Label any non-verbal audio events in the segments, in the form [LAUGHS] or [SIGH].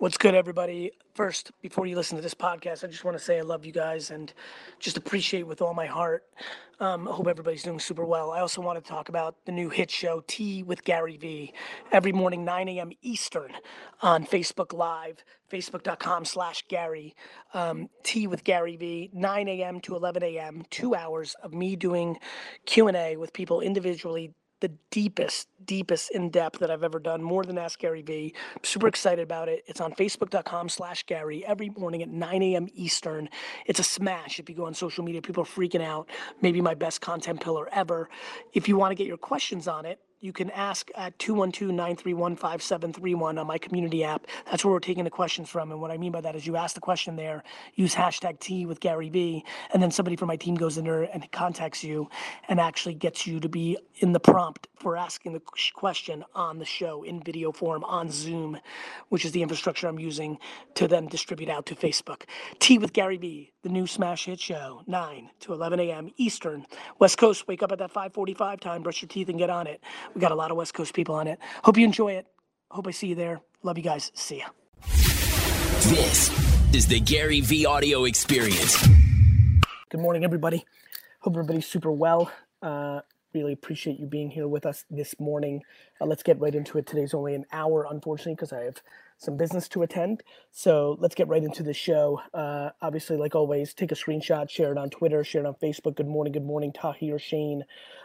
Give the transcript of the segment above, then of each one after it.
What's good, everybody? First, before you listen to this podcast, I just want to say I love you guys and just appreciate with all my heart. Um, I hope everybody's doing super well. I also want to talk about the new hit show, Tea with Gary Vee, every morning, 9 a.m. Eastern on Facebook Live, facebook.com slash Gary. Um, Tea with Gary Vee, 9 a.m. to 11 a.m., two hours of me doing Q&A with people individually the deepest, deepest in depth that I've ever done, more than Ask Gary. I'm super excited about it. It's on facebook.com slash Gary every morning at 9 a.m. Eastern. It's a smash. If you go on social media, people are freaking out. Maybe my best content pillar ever. If you want to get your questions on it, you can ask at 212-931-5731 on my community app. That's where we're taking the questions from. And what I mean by that is you ask the question there, use hashtag Tea with Gary Vee, and then somebody from my team goes in there and contacts you and actually gets you to be in the prompt for asking the question on the show in video form on Zoom, which is the infrastructure I'm using to then distribute out to Facebook. Tea with Gary Vee, the new smash hit show, 9 to 11 a.m. Eastern. West Coast, wake up at that 545 time, brush your teeth and get on it. We got a lot of West Coast people on it. Hope you enjoy it. Hope I see you there. Love you guys. See ya. This is the Gary Vee audio experience. Good morning, everybody. Hope everybody's super well. Uh, really appreciate you being here with us this morning. Uh, let's get right into it. Today's only an hour, unfortunately, because I have some business to attend. So let's get right into the show. Uh, obviously, like always, take a screenshot, share it on Twitter, share it on Facebook. Good morning, good morning, Tahir, Shane,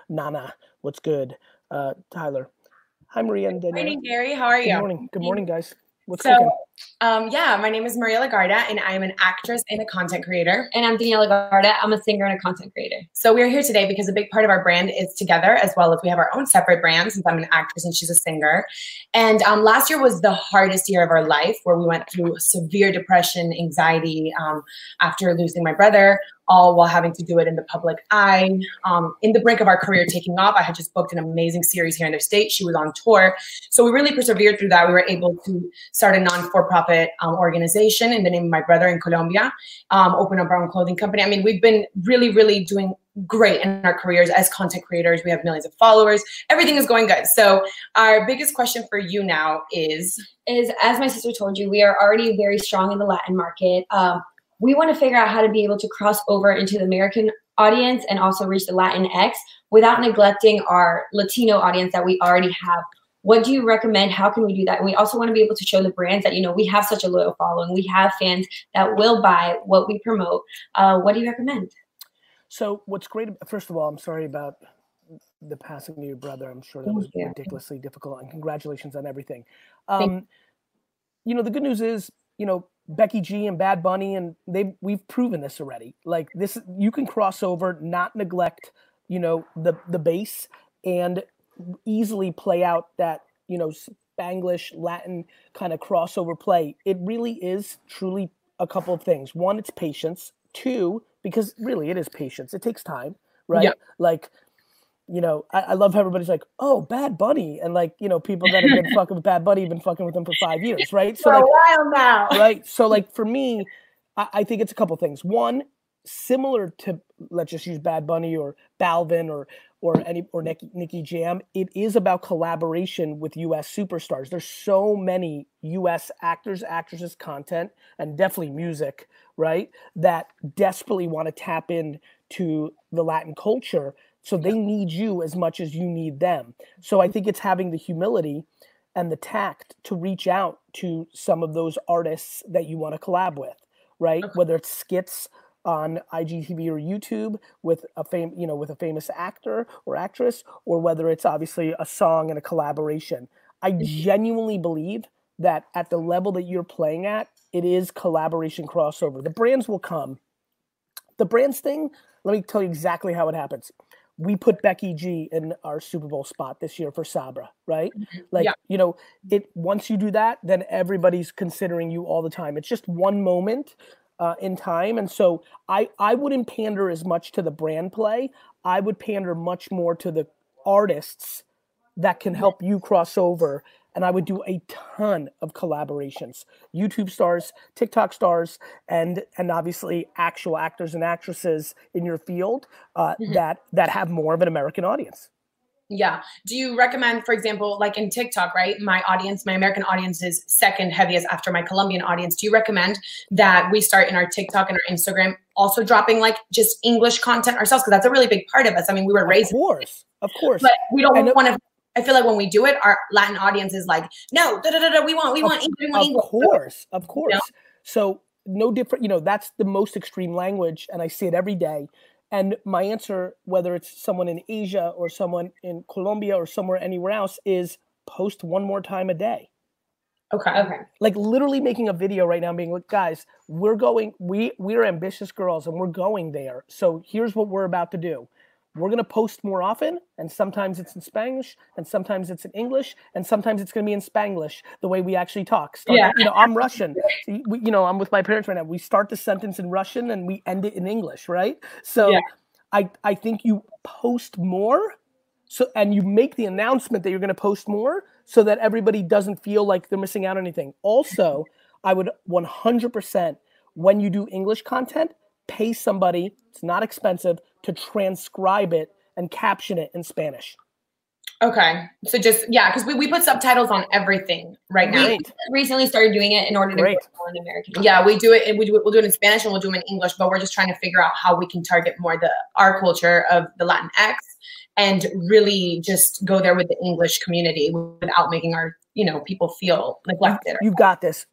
Nana. What's good? Uh, Tyler. Hi, Maria and Danielle. Good morning, Gary. How are you? Good morning. Good morning, guys. What's so, um, yeah, my name is Maria Legarda, and I am an actress and a content creator. And I'm Danielle Legarda. I'm a singer and a content creator. So we're here today because a big part of our brand is together, as well as we have our own separate brands. Since I'm an actress and she's a singer, and um, last year was the hardest year of our life, where we went through severe depression, anxiety um, after losing my brother all while having to do it in the public eye. Um, in the brink of our career taking off, I had just booked an amazing series here in the state. She was on tour. So we really persevered through that. We were able to start a non for profit um, organization in the name of my brother in Colombia, um, open up our own clothing company. I mean, we've been really, really doing great in our careers as content creators. We have millions of followers. Everything is going good. So our biggest question for you now is is as my sister told you, we are already very strong in the Latin market. Um, we want to figure out how to be able to cross over into the American audience and also reach the Latin X without neglecting our Latino audience that we already have. What do you recommend? How can we do that? And we also want to be able to show the brands that, you know, we have such a loyal following. We have fans that will buy what we promote. Uh, what do you recommend? So, what's great, first of all, I'm sorry about the passing of your brother. I'm sure that was you. ridiculously difficult, and congratulations on everything. Um, you know, the good news is, you know, Becky G and Bad Bunny, and they we've proven this already. Like this, you can cross over, not neglect, you know, the the base, and easily play out that you know Spanglish Latin kind of crossover play. It really is truly a couple of things. One, it's patience. Two, because really it is patience. It takes time, right? Yeah. Like you know, I, I love how everybody's like, "Oh, Bad Bunny," and like, you know, people that have been [LAUGHS] fucking with Bad Bunny have been fucking with him for five years, right? So for like, a while now. right? So like for me, I, I think it's a couple things. One, similar to let's just use Bad Bunny or Balvin or or any or Nicki, Nicky Jam, it is about collaboration with U.S. superstars. There's so many U.S. actors, actresses, content, and definitely music, right? That desperately want to tap in to the Latin culture. So they need you as much as you need them. So I think it's having the humility and the tact to reach out to some of those artists that you want to collab with, right? Whether it's skits on IGTV or YouTube with a fame, you know, with a famous actor or actress, or whether it's obviously a song and a collaboration. I mm-hmm. genuinely believe that at the level that you're playing at, it is collaboration crossover. The brands will come. The brands thing, let me tell you exactly how it happens we put Becky G in our Super Bowl spot this year for Sabra, right? Like, Yeah. you know, it once you do that, then everybody's considering you all the time. It's just one moment uh, in time, and so I I wouldn't pander as much to the brand play. I would pander much more to the artists that can help you cross over. And I would do a ton of collaborations, YouTube stars, TikTok stars, and and obviously actual actors and actresses in your field uh, Mhm. that that have more of an American audience. Yeah. Do you recommend, for example, like in TikTok, right? My audience, my American audience is second heaviest after my Colombian audience. Do you recommend that we start in our TikTok and our Instagram also dropping like just English content ourselves? Because that's a really big part of us. I mean, we were raised. Of course. Of course. But we don't want to. I feel like when we do it, our Latin audience is like, no, da, da, da, da, we want, we of, want English. We of English. course. Of course. So no different, you know, that's the most extreme language. And I see it every day. And my answer, whether it's someone in Asia or someone in Colombia or somewhere anywhere else, is post one more time a day. Okay. Okay. Like literally making a video right now, being like, guys, we're going, we we're ambitious girls and we're going there. So here's what we're about to do. We're gonna post more often, and sometimes it's in Spanish, and sometimes it's in English, and sometimes it's gonna be in Spanglish, the way we actually talk. Start, Yeah. You know, I'm Russian. We, you know, I'm with my parents right now. We start the sentence in Russian and we end it in English, right? So Yeah. I I think you post more so and you make the announcement that you're going to post more so that everybody doesn't feel like they're missing out on anything also i would 100% when you do english content pay somebody it's not expensive to transcribe it and caption it in spanish Okay. So just yeah, because we, we put subtitles on everything right now. Great. Recently started doing it in order to Great. in American. Yeah, we do it. and We do it. We'll do it in Spanish and we'll do them in English. But we're just trying to figure out how we can target more the our culture of the Latinx and really just go there with the English community without making our you know people feel neglected. you've got this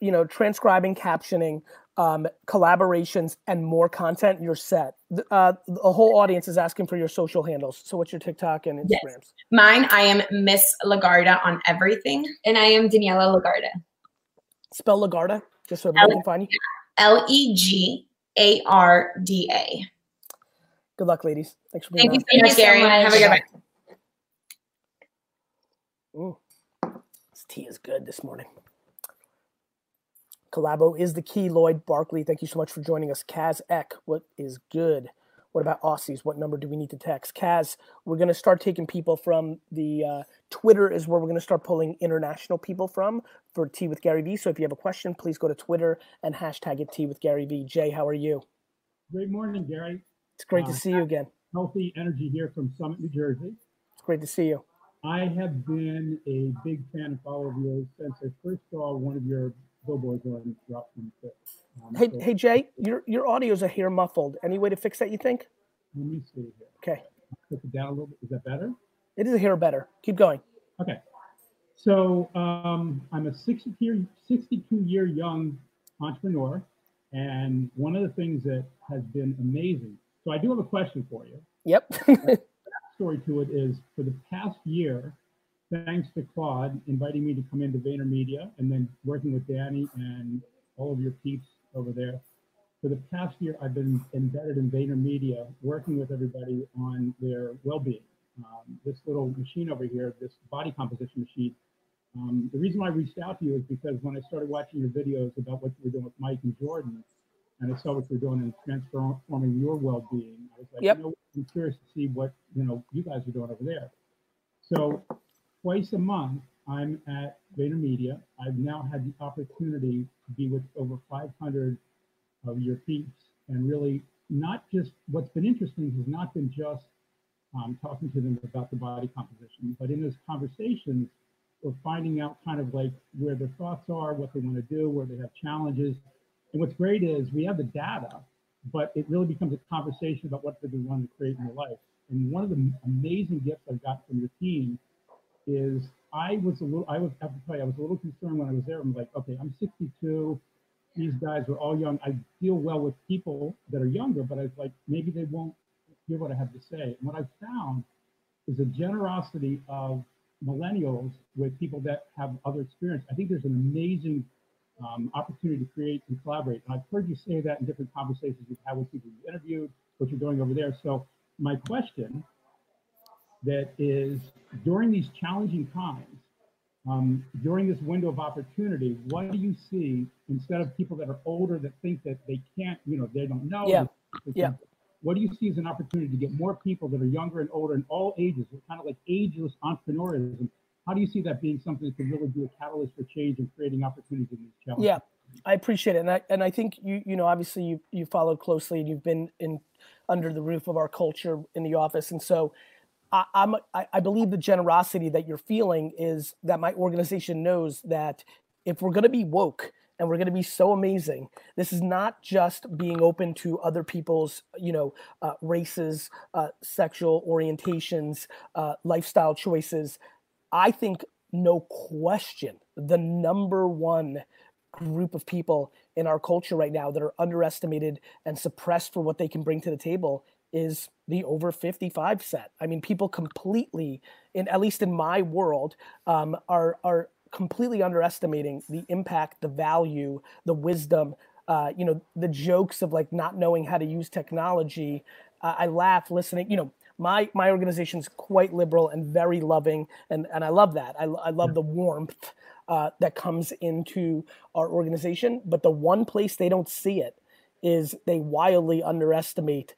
you know transcribing captioning um, collaborations and more content you're set The- uh, the whole audience is asking for your social handles so what's your tiktok and Yes. instagrams Mine, I am Miss Legarda on everything. And I am Daniela Legarda. spell legarda just so everybody can find you L E G A R D A. good luck ladies thanks for being Thank you on. so much, you Gary. much. Have a good night. Ooh, this tea is good this morning. Collabo is the key. Lloyd Barkley, thank you so much for joining us. Kaz Eck, what is good? What about Aussies? What number do we need to text? Kaz, we're going to start taking people from the uh, Twitter, is where we're going to start pulling international people from for Tea with Gary Vee. So if you have a question, please go to Twitter and hashtag it Tea with Gary Vee. Jay, how are you? Great morning, Gary. It's great to Uh, see you again. Healthy energy here from Summit, New Jersey. It's great to see you. I have been a big fan and follower of yours since I first saw one of your billboards on Drop from Six. Um, Hey, so hey, Jay, your your audio's a hair muffled. Any way to fix that? You think? Let me see here. Okay, Put it down a little bit. Is that better? it is a hair better. Keep going. Okay. So um, I'm a 62 year, 62 year young entrepreneur. And one of the things that has been amazing. So I do have a question for you. Yep. [LAUGHS] story to it is for the past year, thanks to Claude inviting me to come into VaynerMedia and then working with Danny and all of your peeps over there. For the past year, I've been embedded in VaynerMedia, working with everybody on their well-being. Um, this little machine over here, this body composition machine. Um, the reason why I reached out to you is because when I started watching your videos about what you were doing with Mike and Jordan, and I saw what you're doing in transforming your well-being, I was like, Yep. you know, I'm curious to see what you know you guys are doing over there. So twice a month, I'm at VaynerMedia. I've now had the opportunity to be with over 500 of your peeps, and really not just what's been interesting has not been just um, talking to them about the body composition, but in those conversations, we're finding out kind of like where their thoughts are, what they want to do, where they have challenges. And what's great is we have the data, but it really becomes a conversation about what they want to create in their life. And one of the amazing gifts I've got from your team is I was a little, I was, I have to tell you, I was a little concerned when I was there. I'm like, okay, I'm 62. These guys are all young. I deal well with people that are younger, but I was like, maybe they won't hear what I have to say. And what I found is a generosity of millennials with people that have other experience. I think there's an amazing um, opportunity to create and collaborate. And I've heard you say that in different conversations you've had with people you interviewed, what you're doing over there. So my question that is during these challenging times, um, during this window of opportunity, what do you see instead of people that are older that think that they can't, you know, they don't know? Yeah. Yeah. What do you see as an opportunity to get more people that are younger and older in all ages, kind of like ageless entrepreneurism? How do you see that being something that could really be a catalyst for change and creating opportunities in these challenges? Yeah, I appreciate it, and I and I think you you know obviously you you followed closely and you've been in under the roof of our culture in the office, and so I, I'm I, I believe the generosity that you're feeling is that my organization knows that if we're going to be woke and we're going to be so amazing this is not just being open to other people's you know uh, races uh, sexual orientations uh, lifestyle choices. I think no question the number one group of people in our culture right now that are underestimated and suppressed for what they can bring to the table is the over 55 set. I mean, people completely, in at least in my world, um, are are completely underestimating the impact, the value, the wisdom. Uh, you know, the jokes of like not knowing how to use technology. Uh, I laugh listening. You know, my my organization's quite liberal and very loving, and and I love that. I, I love the warmth uh, that comes into our organization. But the one place they don't see it is they wildly underestimate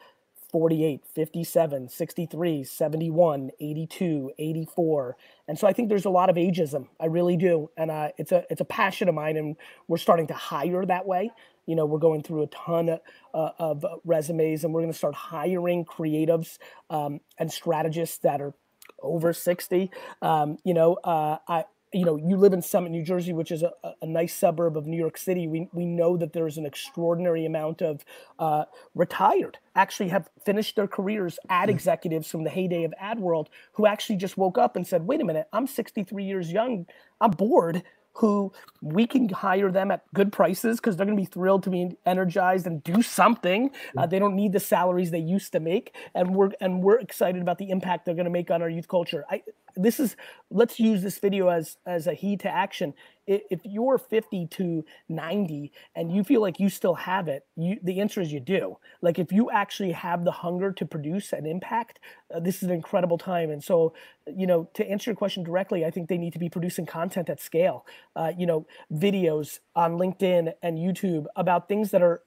48, 57, 63, 71, 82, 84. And so I think there's a lot of ageism. I really do. And uh, it's a it's a passion of mine and we're starting to hire that way. You know, we're going through a ton of, uh, of resumes and we're going to start hiring creatives um, and strategists that are over 60. Um, you know, uh, I, you know, you live in Summit, New Jersey, which is a, a, nice suburb of New York City. We, we know that there's an extraordinary amount of uh, retired, actually have finished their careers ad mm. executives from the heyday of ad world who actually just woke up and said, wait a minute, I'm 63 years young. I'm bored who we can hire them at good prices because they're going to be thrilled to be energized and do something. Uh, they don't need the salaries they used to make, and we're and we're excited about the impact they're going to make on our youth culture. I, this is let's use this video as as a heed to action. If you're 50 to 90 and you feel like you still have it you the answer is you do. Like if you actually have the hunger to produce an impact uh, this is an incredible time. And so you know to answer your question directly i think they need to be producing content at scale. Uh, you know videos on linkedin and youtube about things that are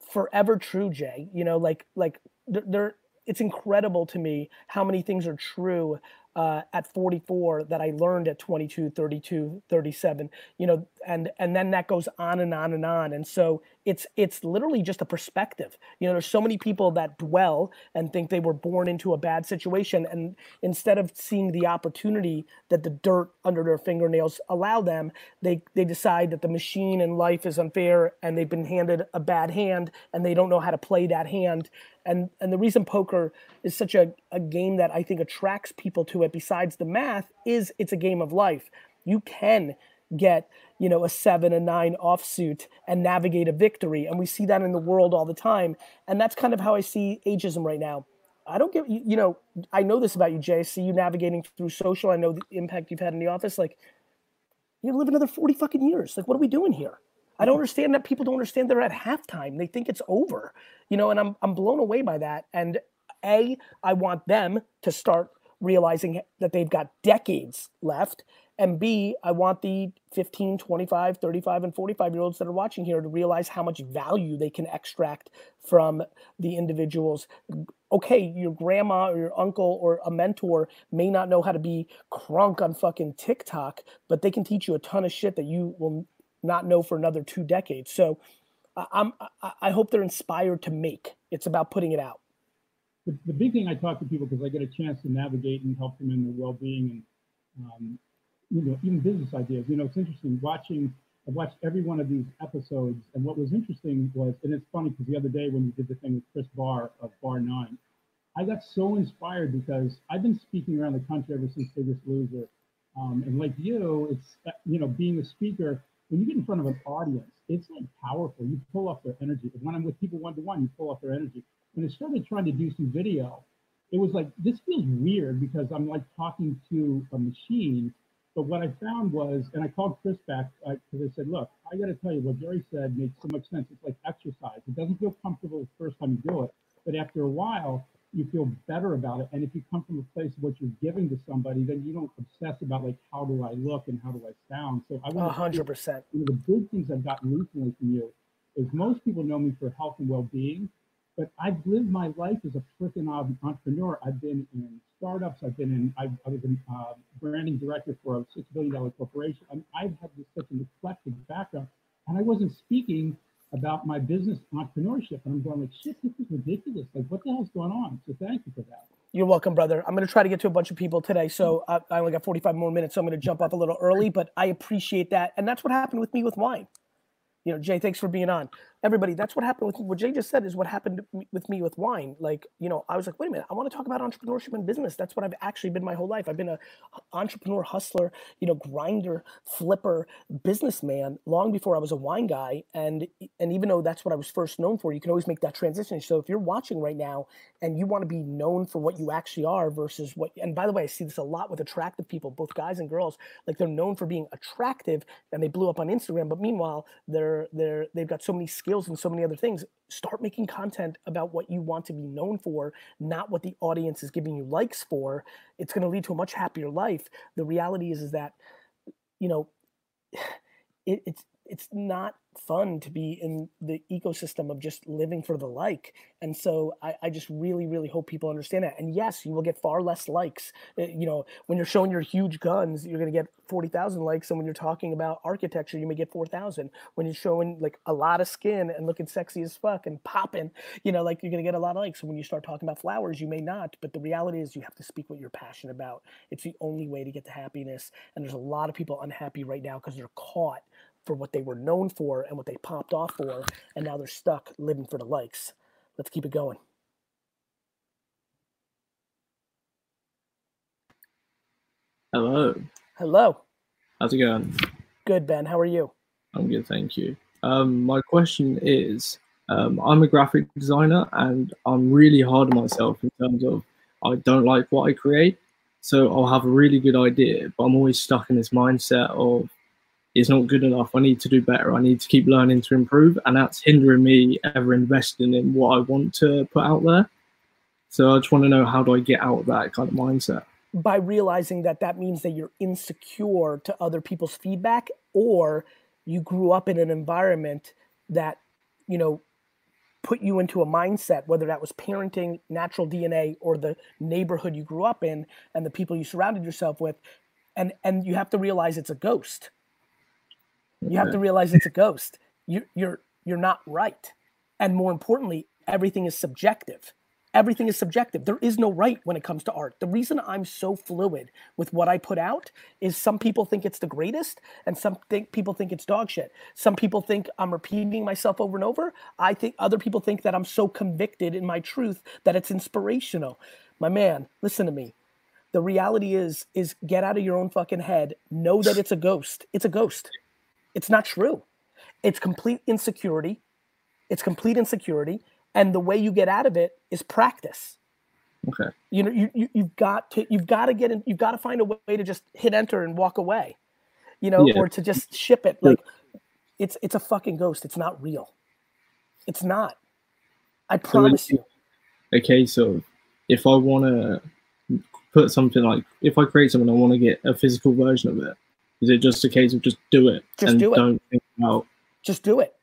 forever true jay. You know like like they're it's incredible to me how many things are true uh, at 44 that I learned at 22, 32, 37, you know, and and then that goes on and on and on. And so it's it's literally just a perspective. You know, there's so many people that dwell and think they were born into a bad situation, and instead of seeing the opportunity that the dirt under their fingernails allow them, they they decide that the machine and life is unfair, and they've been handed a bad hand, and they don't know how to play that hand, and and the reason poker is such a, a game that I think attracts people to it besides the math is it's a game of life. You can get, you know, a seven, a nine offsuit and navigate a victory. And we see that in the world all the time. And that's kind of how I see ageism right now. I don't get you know, I know this about you, Jay. I see you navigating through social. I know the impact you've had in the office. Like, you live another 40 fucking years. Like, what are we doing here? I don't understand that people don't understand they're at halftime. They think it's over, you know, and I'm I'm blown away by that. And a, I want them to start realizing that they've got decades left. And B, I want the 15, 25, 35, and 45 year olds that are watching here to realize how much value they can extract from the individuals. Okay, your grandma or your uncle or a mentor may not know how to be crunk on fucking TikTok, but they can teach you a ton of shit that you will not know for another two decades. So I'm, I hope they're inspired to make. It's about putting it out. The, the big thing I talk to people because I get a chance to navigate and help them in their well-being and um, you know even business ideas. You know, it's interesting watching. I watched every one of these episodes, and what was interesting was, and it's funny because the other day when you did the thing with Chris Barr of Bar Nine, I got so inspired because I've been speaking around the country ever since Biggest Loser, um, and like you, it's you know being a speaker when you get in front of an audience, it's like powerful. You pull off their energy. When I'm with people one to one, you pull off their energy. When I started trying to do some video, it was like this feels weird because I'm like talking to a machine. But what I found was, and I called Chris back because uh, I said, "Look, I got to tell you what Gary said makes so much sense. It's like exercise. It doesn't feel comfortable the first time you do it, but after a while, you feel better about it. And if you come from a place of what you're giving to somebody, then you don't obsess about like how do I look and how do I sound. So I want hundred percent. One of the big things I've gotten recently from you is most people know me for health and well-being, but I've lived my life as a freaking entrepreneur. I've been in startups. I've been in. I've, I was a uh, branding director for a six billion dollar corporation. I mean, I've had this, such an eclectic background, and I wasn't speaking about my business entrepreneurship. And I'm going like, shit, this is ridiculous. Like, what the hell's going on? So thank you for that. You're welcome, brother. I'm going to try to get to a bunch of people today. So I, I only got 45 more minutes. So I'm going to jump off a little early, but I appreciate that. And that's what happened with me with wine. You know, Jay, thanks for being on everybody that's what happened with what jay just said is what happened with me with wine. Like you know i was like wait a minute i want to talk about entrepreneurship and business. That's what i've actually been my whole life. I've been a entrepreneur hustler you know grinder flipper businessman long before i was a wine guy. And and even though that's what i was first known for you can always make that transition. So if you're watching right now and you want to be known for what you actually are versus what and by the way i see this a lot with attractive people both guys and girls. Like they're known for being attractive and they blew up on instagram but meanwhile they're they're they've got so many skills skills and so many other things start making content about what you want to be known for not what the audience is giving you likes for. It's going to lead to a much happier life. The reality is is that you know [SIGHS] it, it's it's not fun to be in the ecosystem of just living for the like. And so I, I, just really, really hope people understand that. And yes, you will get far less likes. Eh, you know, when you're showing your huge guns, you're going to get 40,000 likes. And when you're talking about architecture, you may get 4,000. When you're showing like a lot of skin and looking sexy as fuck and popping, you know, like you're going to get a lot of likes. When you start talking about flowers, you may not. But the reality is you have to speak what you're passionate about. It's the only way to get to happiness. And there's a lot of people unhappy right now because they're caught for what they were known for and what they popped off for, and now they're stuck living for the likes. Let's keep it going. Hello. Hello. How's it going? Good, Ben. How are you? I'm good, thank you. Um, my question is um, I'm a graphic designer and I'm really hard on myself in terms of I don't like what I create. So I'll have a really good idea, but I'm always stuck in this mindset of is not good enough. I need to do better. I need to keep learning to improve. And that's hindering me ever investing in what I want to put out there. So I just want to know how do I get out of that kind of mindset? By realizing that that means that you're insecure to other people's feedback or you grew up in an environment that, you know, put you into a mindset, whether that was parenting, natural DNA, or the neighborhood you grew up in and the people you surrounded yourself with. And, and you have to realize it's a ghost you have to realize it's a ghost. You, you're you're not right, and more importantly, everything is subjective. Everything is subjective. There is no right when it comes to art. The reason I'm so fluid with what I put out is some people think it's the greatest, and some think people think it's dog shit. Some people think I'm repeating myself over and over. I think other people think that I'm so convicted in my truth that it's inspirational. My man, listen to me the reality is is get out of your own fucking head know that it's a ghost it's a ghost it's not true. It's complete insecurity. It's complete insecurity. And the way you get out of it is practice. Okay. You know, you, you you've got to you've got to get in you've got to find a way to just hit enter and walk away. You know, yeah. or to just ship it. Like it's it's a fucking ghost. It's not real. It's not. I promise so you. A case of if I wanna put something like if I create something I want to get a physical version of it is it just a case of just do it? Just and do it. Don't think about. Just do it.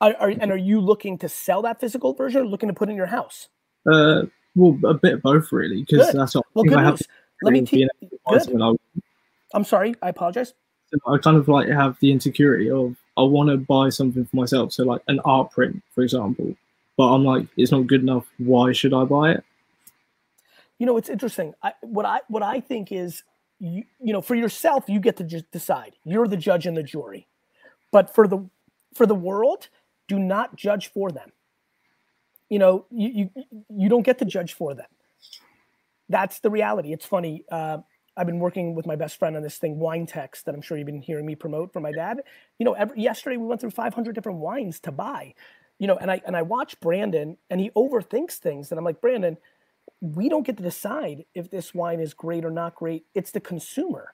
Are, are, and are you looking to sell that physical version, or looking to put in your house? Uh, well, a bit of both, really, because that's what. Well, good news. Let me teach. I'm sorry. I apologize. I kind of like have the insecurity of I want to buy something for myself. So like an art print, for example, but I'm like, it's not good enough. Why should I buy it? You know, it's interesting. I, what I what I think is you, you know for yourself you get to just decide. You're the judge and the jury. But for the for the world do not judge for them. You know you you, you don't get to judge for them. That's the reality. It's funny uh, i've been working with my best friend on this thing wine text that i'm sure you've been hearing me promote from my dad. You know every, yesterday we went through 500 different wines to buy. You know and i and i watch brandon and he overthinks things and i'm like brandon we don't get to decide if this wine is great or not great. It's the consumer,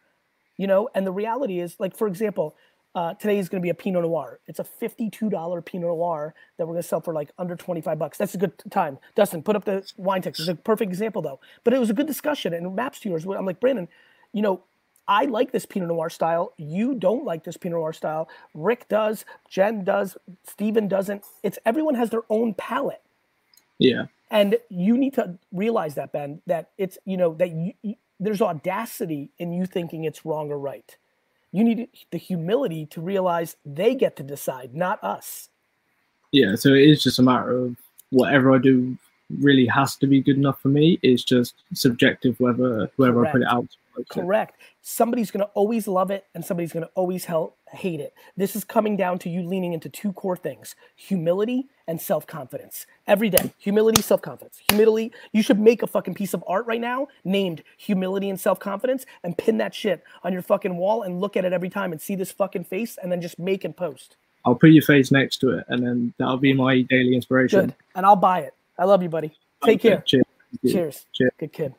you know. And the reality is, like for example, uh, today is going to be a Pinot Noir. It's a fifty-two dollar Pinot Noir that we're going to sell for like under twenty-five bucks. That's a good time. Dustin, put up the wine text. It's a perfect example though. But it was a good discussion and maps to yours. I'm like Brandon, you know. I like this Pinot Noir style. You don't like this Pinot Noir style. Rick does. Jen does. Steven doesn't. It's everyone has their own palate. Yeah. And you need to realize that, Ben, that it's, you know, that you, you, there's audacity in you thinking it's wrong or right. You need the humility to realize they get to decide, not us. Yeah. So it is just a matter of whatever I do really has to be good enough for me. It's just subjective whether whoever I put it out. Correct. Somebody's going to always love it and somebody's going to always hell, hate it. This is coming down to you leaning into two core things humility and self confidence. Every day, humility, self confidence. Humility, you should make a fucking piece of art right now named humility and self confidence and pin that shit on your fucking wall and look at it every time and see this fucking face and then just make and post. I'll put your face next to it and then that'll be my daily inspiration. Good. And I'll buy it. I love you, buddy. Take Okay, care. Cheers. Cheers. Cheers. Good kid.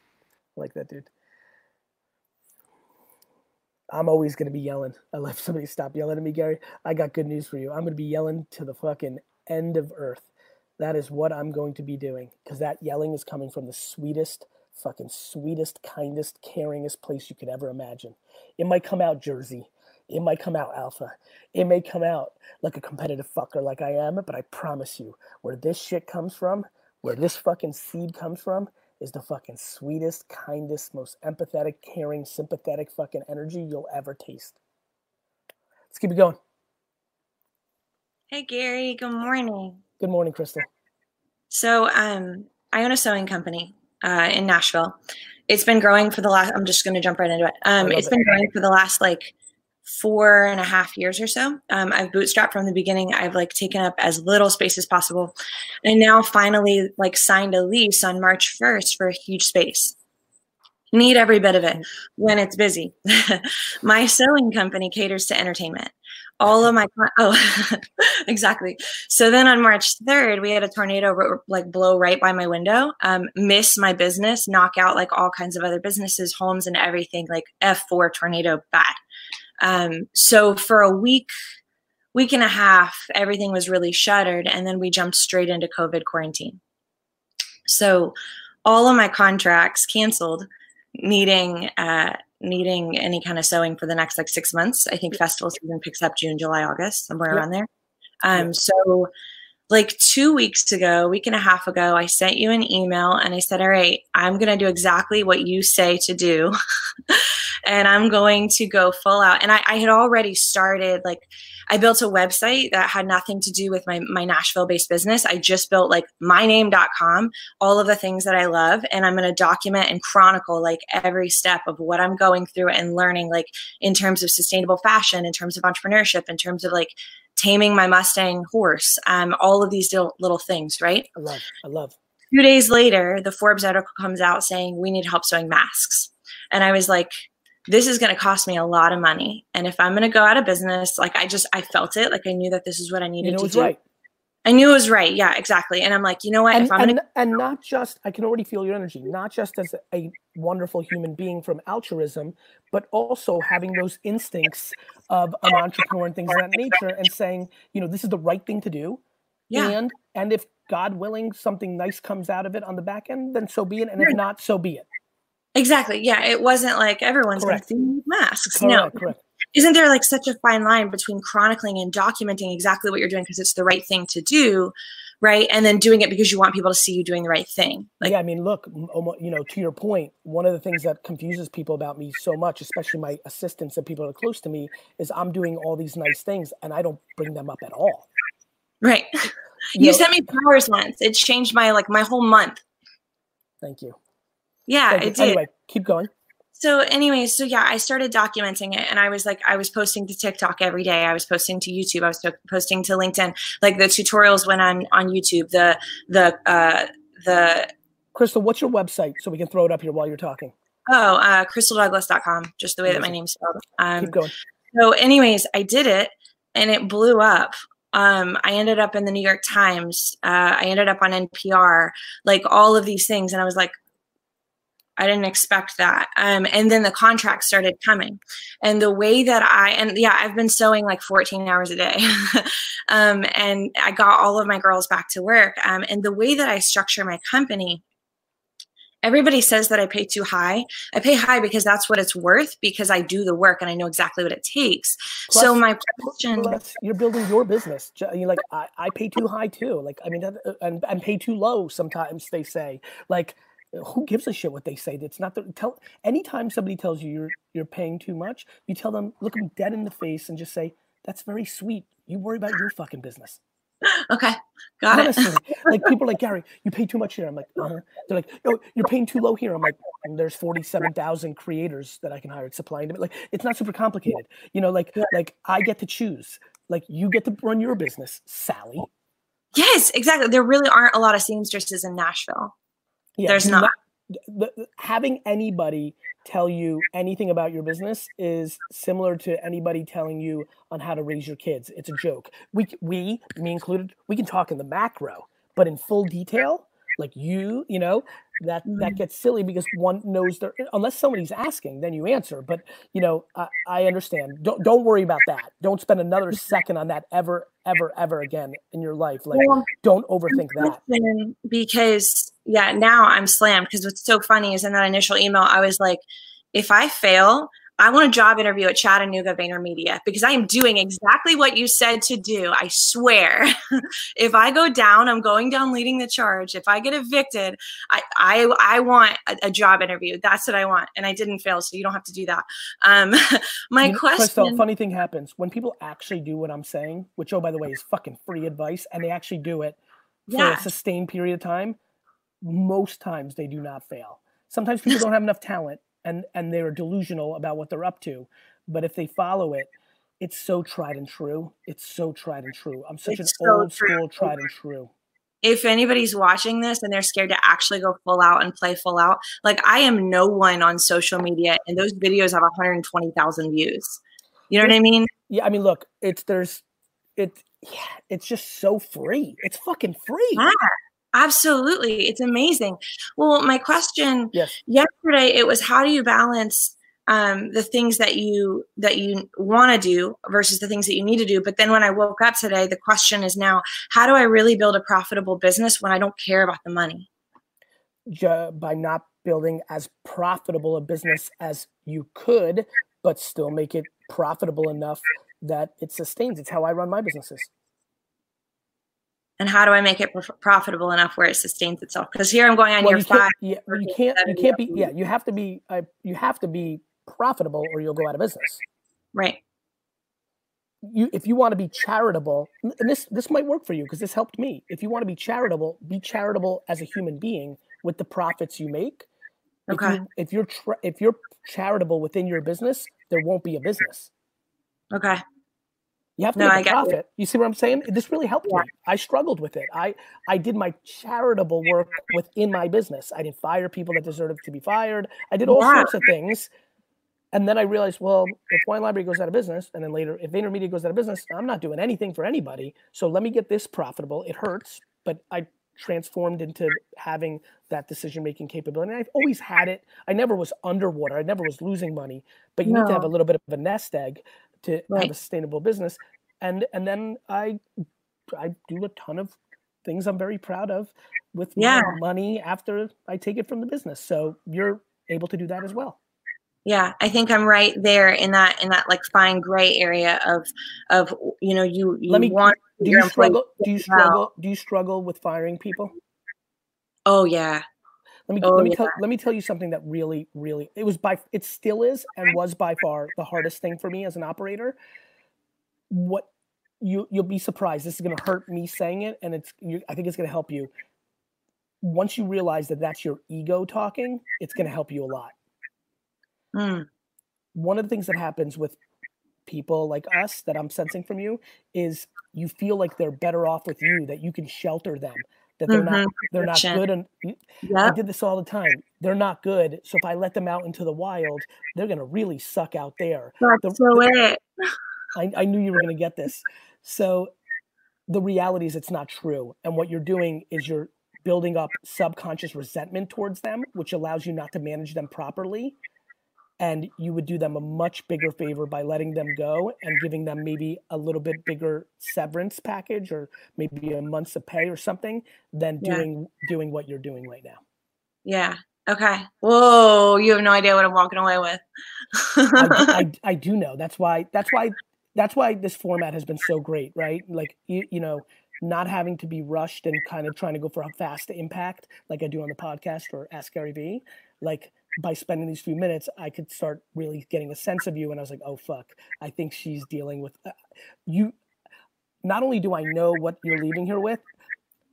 I like that dude. I'm always gonna be yelling. I love [LAUGHS] somebody stop yelling at me, Gary. I got good news for you. I'm gonna be yelling to the fucking end of earth. That is what I'm going to be doing because that yelling is coming from the sweetest, fucking sweetest, kindest, caringest place you could ever imagine. It might come out Jersey. It might come out Alpha. It may come out like a competitive fucker like I am, but I promise you, where this shit comes from, where this fucking seed comes from, is the fucking sweetest, kindest, most empathetic, caring, sympathetic fucking energy you'll ever taste. Let's keep it going. Hey Gary, good morning. Good morning, Crystal. So, um, I own a sewing company uh, in Nashville. It's been growing for the last. I'm just going to jump right into it. Um, it's it. been growing for the last like four and a half years or so. Um, I've bootstrapped from the beginning. I've like taken up as little space as possible, and now finally like signed a lease on March 1st for a huge space. Need every bit of it when it's busy. [LAUGHS] My sewing company caters to entertainment. All of my oh, [LAUGHS] exactly. So then on March 3rd, we had a tornado like blow right by my window, um, miss my business, knock out like all kinds of other businesses, homes, and everything. Like F4 tornado bad. Um, so for a week, week and a half, everything was really shuttered, and then we jumped straight into COVID quarantine. So all of my contracts canceled, needing uh, needing any kind of sewing for the next like six months. I think festival season picks up June, July, August, somewhere Yep. around there. Um, so like two weeks ago, week and a half ago, I sent you an email and I said, All right, I'm gonna do exactly what you say to do. [LAUGHS] and I'm going to go full out. And I, I had already started like I built a website that had nothing to do with my my Nashville based business. I just built like myname.com, all of the things that I love, and I'm going to document and chronicle like every step of what I'm going through and learning like in terms of sustainable fashion, in terms of entrepreneurship, in terms of like taming my Mustang horse, um, all of these little, little things, right? I love, I love. Two days later, the Forbes article comes out saying we need help sewing masks. And I was like, this is going to cost me a lot of money. And if I'm going to go out of business, like I just, I felt it. Like I knew that this is what I needed You know to do. right. I knew it was right. Yeah, exactly. And I'm like, you know what? And, if I'm and, to, and not just, I can already feel your energy, not just as a wonderful human being from altruism, but also having those instincts of an entrepreneur and things of that nature and saying, you know, this is the right thing to do. yeah, And and if God willing, something nice comes out of it on the back end, then so be it. And if not, so be it. exactly. Yeah. It wasn't like everyone's going to masks. Correct, no. correct. Isn't there like such a fine line between chronicling and documenting exactly what you're doing because it's the right thing to do, right? And then doing it because you want people to see you doing the right thing. Like, yeah, I mean, look, you know, to your point, one of the things that confuses people about me so much, especially my assistants and people that are close to me, is I'm doing all these nice things and I don't bring them up at all. right. [LAUGHS] You You know- sent me flowers once. It changed my like my whole month. Thank you. Yeah, Thank you. it did. Anyway, keep going. So, anyways, so yeah, I started documenting it, and I was like, I was posting to TikTok every day. I was posting to YouTube. I was posting to LinkedIn. Like the tutorials went on on YouTube. The the uh the Crystal, what's your website so we can throw it up here while you're talking? oh uh crystaldouglas.com, just the way that my name's spelled. Um, Keep going. So, anyways, I did it and it blew up. Um, I ended up in the New York Times. Uh, I ended up on NPR, like all of these things. And I was like, I didn't expect that. Um, and then the contracts started coming. And the way that I, and yeah, I've been sewing like 14 hours a day. [LAUGHS] um, and I got all of my girls back to work. Um, and the way that I structure my company, everybody says that I pay too high. I pay high because that's what it's worth because I do the work and I know exactly what it takes. so my question, Plus, you're building your business. You're like, I, I pay too high too. Like, I mean, and, and pay too low sometimes they say. Like, who gives a shit what they say? It's not the tell. Anytime somebody tells you you're you're paying too much, you tell them, look them dead in the face and just say, "That's very sweet. You worry about your fucking business." Okay, got Honestly, it. [LAUGHS] like people are like Gary, you pay too much here. I'm like, uh-huh. they're like, no, you're paying too low here. I'm like, and there's forty-seven thousand creators that I can hire. It's supplying to me. Like, it's not super complicated. You know, like, like I get to choose. Like, you get to run your business, Sally. Yes, exactly. There really aren't a lot of seamstresses in Nashville. Yeah, There's not. the, the- having anybody tell you anything about your business is similar to anybody telling you on how to raise your kids. It's a joke. We, we, me included, we can talk in the macro, but in full detail, like you, you know, that that mm-hmm. gets silly because one knows there unless somebody's asking, then you answer. But you know, I, I understand. Don't don't worry about that. Don't spend another mm-hmm. second on that ever, ever, ever again in your life. Like, Well, don't overthink that. because yeah now i'm slammed because what's so funny is in that initial email i was like if i fail i want a job interview at chattanooga vaynermedia because i am doing exactly what you said to do i swear [LAUGHS] if i go down i'm going down leading the charge if i get evicted i i, I want a, a job interview that's what i want and i didn't fail so you don't have to do that um [LAUGHS] my You question Crystal, funny thing happens when people actually do what I'm saying, which oh by the way is fucking free advice, and they actually do it for Yeah. a sustained period of time. Most times they do not fail. Sometimes people don't have enough talent and and they're delusional about what they're up to, but if they follow it, it's so tried and true. It's so tried and true. I'm such It's an so old true. school tried and true. if anybody's watching this and they're scared to actually go full out and play full out, like I am no one on social media and those videos have 120,000 views. You know what I mean? Yeah, I mean, look, it's there's it. Yeah, it's just so free. It's fucking free. Yeah, absolutely. It's amazing. Well, my question Yes. yesterday it was how do you balance um, the things that you that you want to do versus the things that you need to do but then when i woke up today the question is now how do i really build a profitable business when i don't care about the money by not building as profitable a business as you could, but still make it profitable enough that it sustains. It's how I run my businesses. And how do i make it prof- profitable enough where it sustains itself because here i'm going on Well, year you can't, five yeah, you can't, you can't be, yeah, you have to be, uh, you have to be profitable or you'll go out of business. right You, if you want to be charitable, and this, this might work for you because this helped me. If you want to be charitable, be charitable as a human being with the profits you make. If Okay. you- If you're, tra- if you're charitable within your business, there won't be a business. okay You have to No, make a profit. You. see what I'm saying? This really helped Yeah. me. I struggled with it. I I did my charitable work within my business. I didn't fire people that deserved to be fired. I did all Yeah. sorts of things. And then I realized, well, if Wine Library goes out of business, and then later if VaynerMedia goes out of business, I'm not doing anything for anybody. So let me get this profitable. It hurts, but I transformed into having that decision making capability. And I've always had it. I never was underwater. I never was losing money. But you need to have a little bit of a nest egg to have a sustainable business. And and then I I do a ton of things I'm very proud of with Yeah. my money after I take it from the business. So you're able to do that as well. yeah i think i'm right there in that in that like fine gray area of of you know you you Let me want do you struggle do you do well. struggle do you struggle with firing people? oh yeah Let me Oh, let me yeah. tell let me tell you something that really really it was by it still is and was by far the hardest thing for me as an operator. What you you'll be surprised. This is going to hurt me saying it, and it's you, I think it's going to help you. Once you realize that that's your ego talking, it's going to help you a lot. Mm, One of the things that happens with people like us that I'm sensing from you is you feel like they're better off with you, that you can shelter them, that they're not Mhm, they're not good and I did this all the time. They're not good. So if I let them out into the wild, they're gonna really suck out there. that's the- so it I, I knew you were gonna get this. So the reality is it's not true. And what you're doing is you're building up subconscious resentment towards them, which allows you not to manage them properly. And you would do them a much bigger favor by letting them go and giving them maybe a little bit bigger severance package or maybe a month's of pay or something than Yeah. doing doing what you're doing right now. yeah okay whoa you have no idea what i'm walking away with I, [LAUGHS] I, I do know. That's why. That's why. That's why this format has been so great, right? Like you, you know, not having to be rushed and kind of trying to go for a fast impact, like I do on the podcast or Ask Gary Vee. Like by spending these few minutes, I could start really getting a sense of you, and I was like, oh fuck, I think she's dealing with uh, you. not only do I know what you're leaving here with,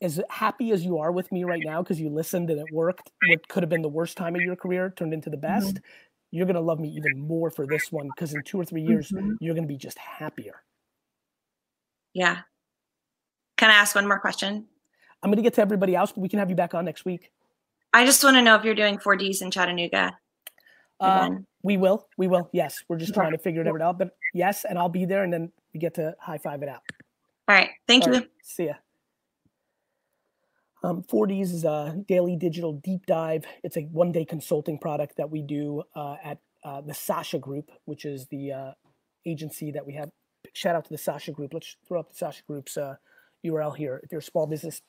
as happy as you are with me right now because you listened and it worked, what could have been the worst time of your career turned into the best. Mm-hmm. You're gonna love me even more for this one because in two or three years mm-hmm. you're gonna be just happier. Yeah. Can I ask one more question? I'm gonna get to everybody else, but we can have you back on next week. I just want to know if you're doing 4Ds in Chattanooga. Uh, we will. We will. Yes. We're just trying to figure it out. But yes, and I'll be there and then we get to high five it out. All right. Thank All you. Right. See ya. Um, 4Ds is a daily digital deep dive. It's a one day consulting product that we do uh, at uh, the Sasha Group, which is the uh, agency that we have. Shout out to the Sasha Group. Let's throw up the Sasha Group's URL uh, here. If you're a small business,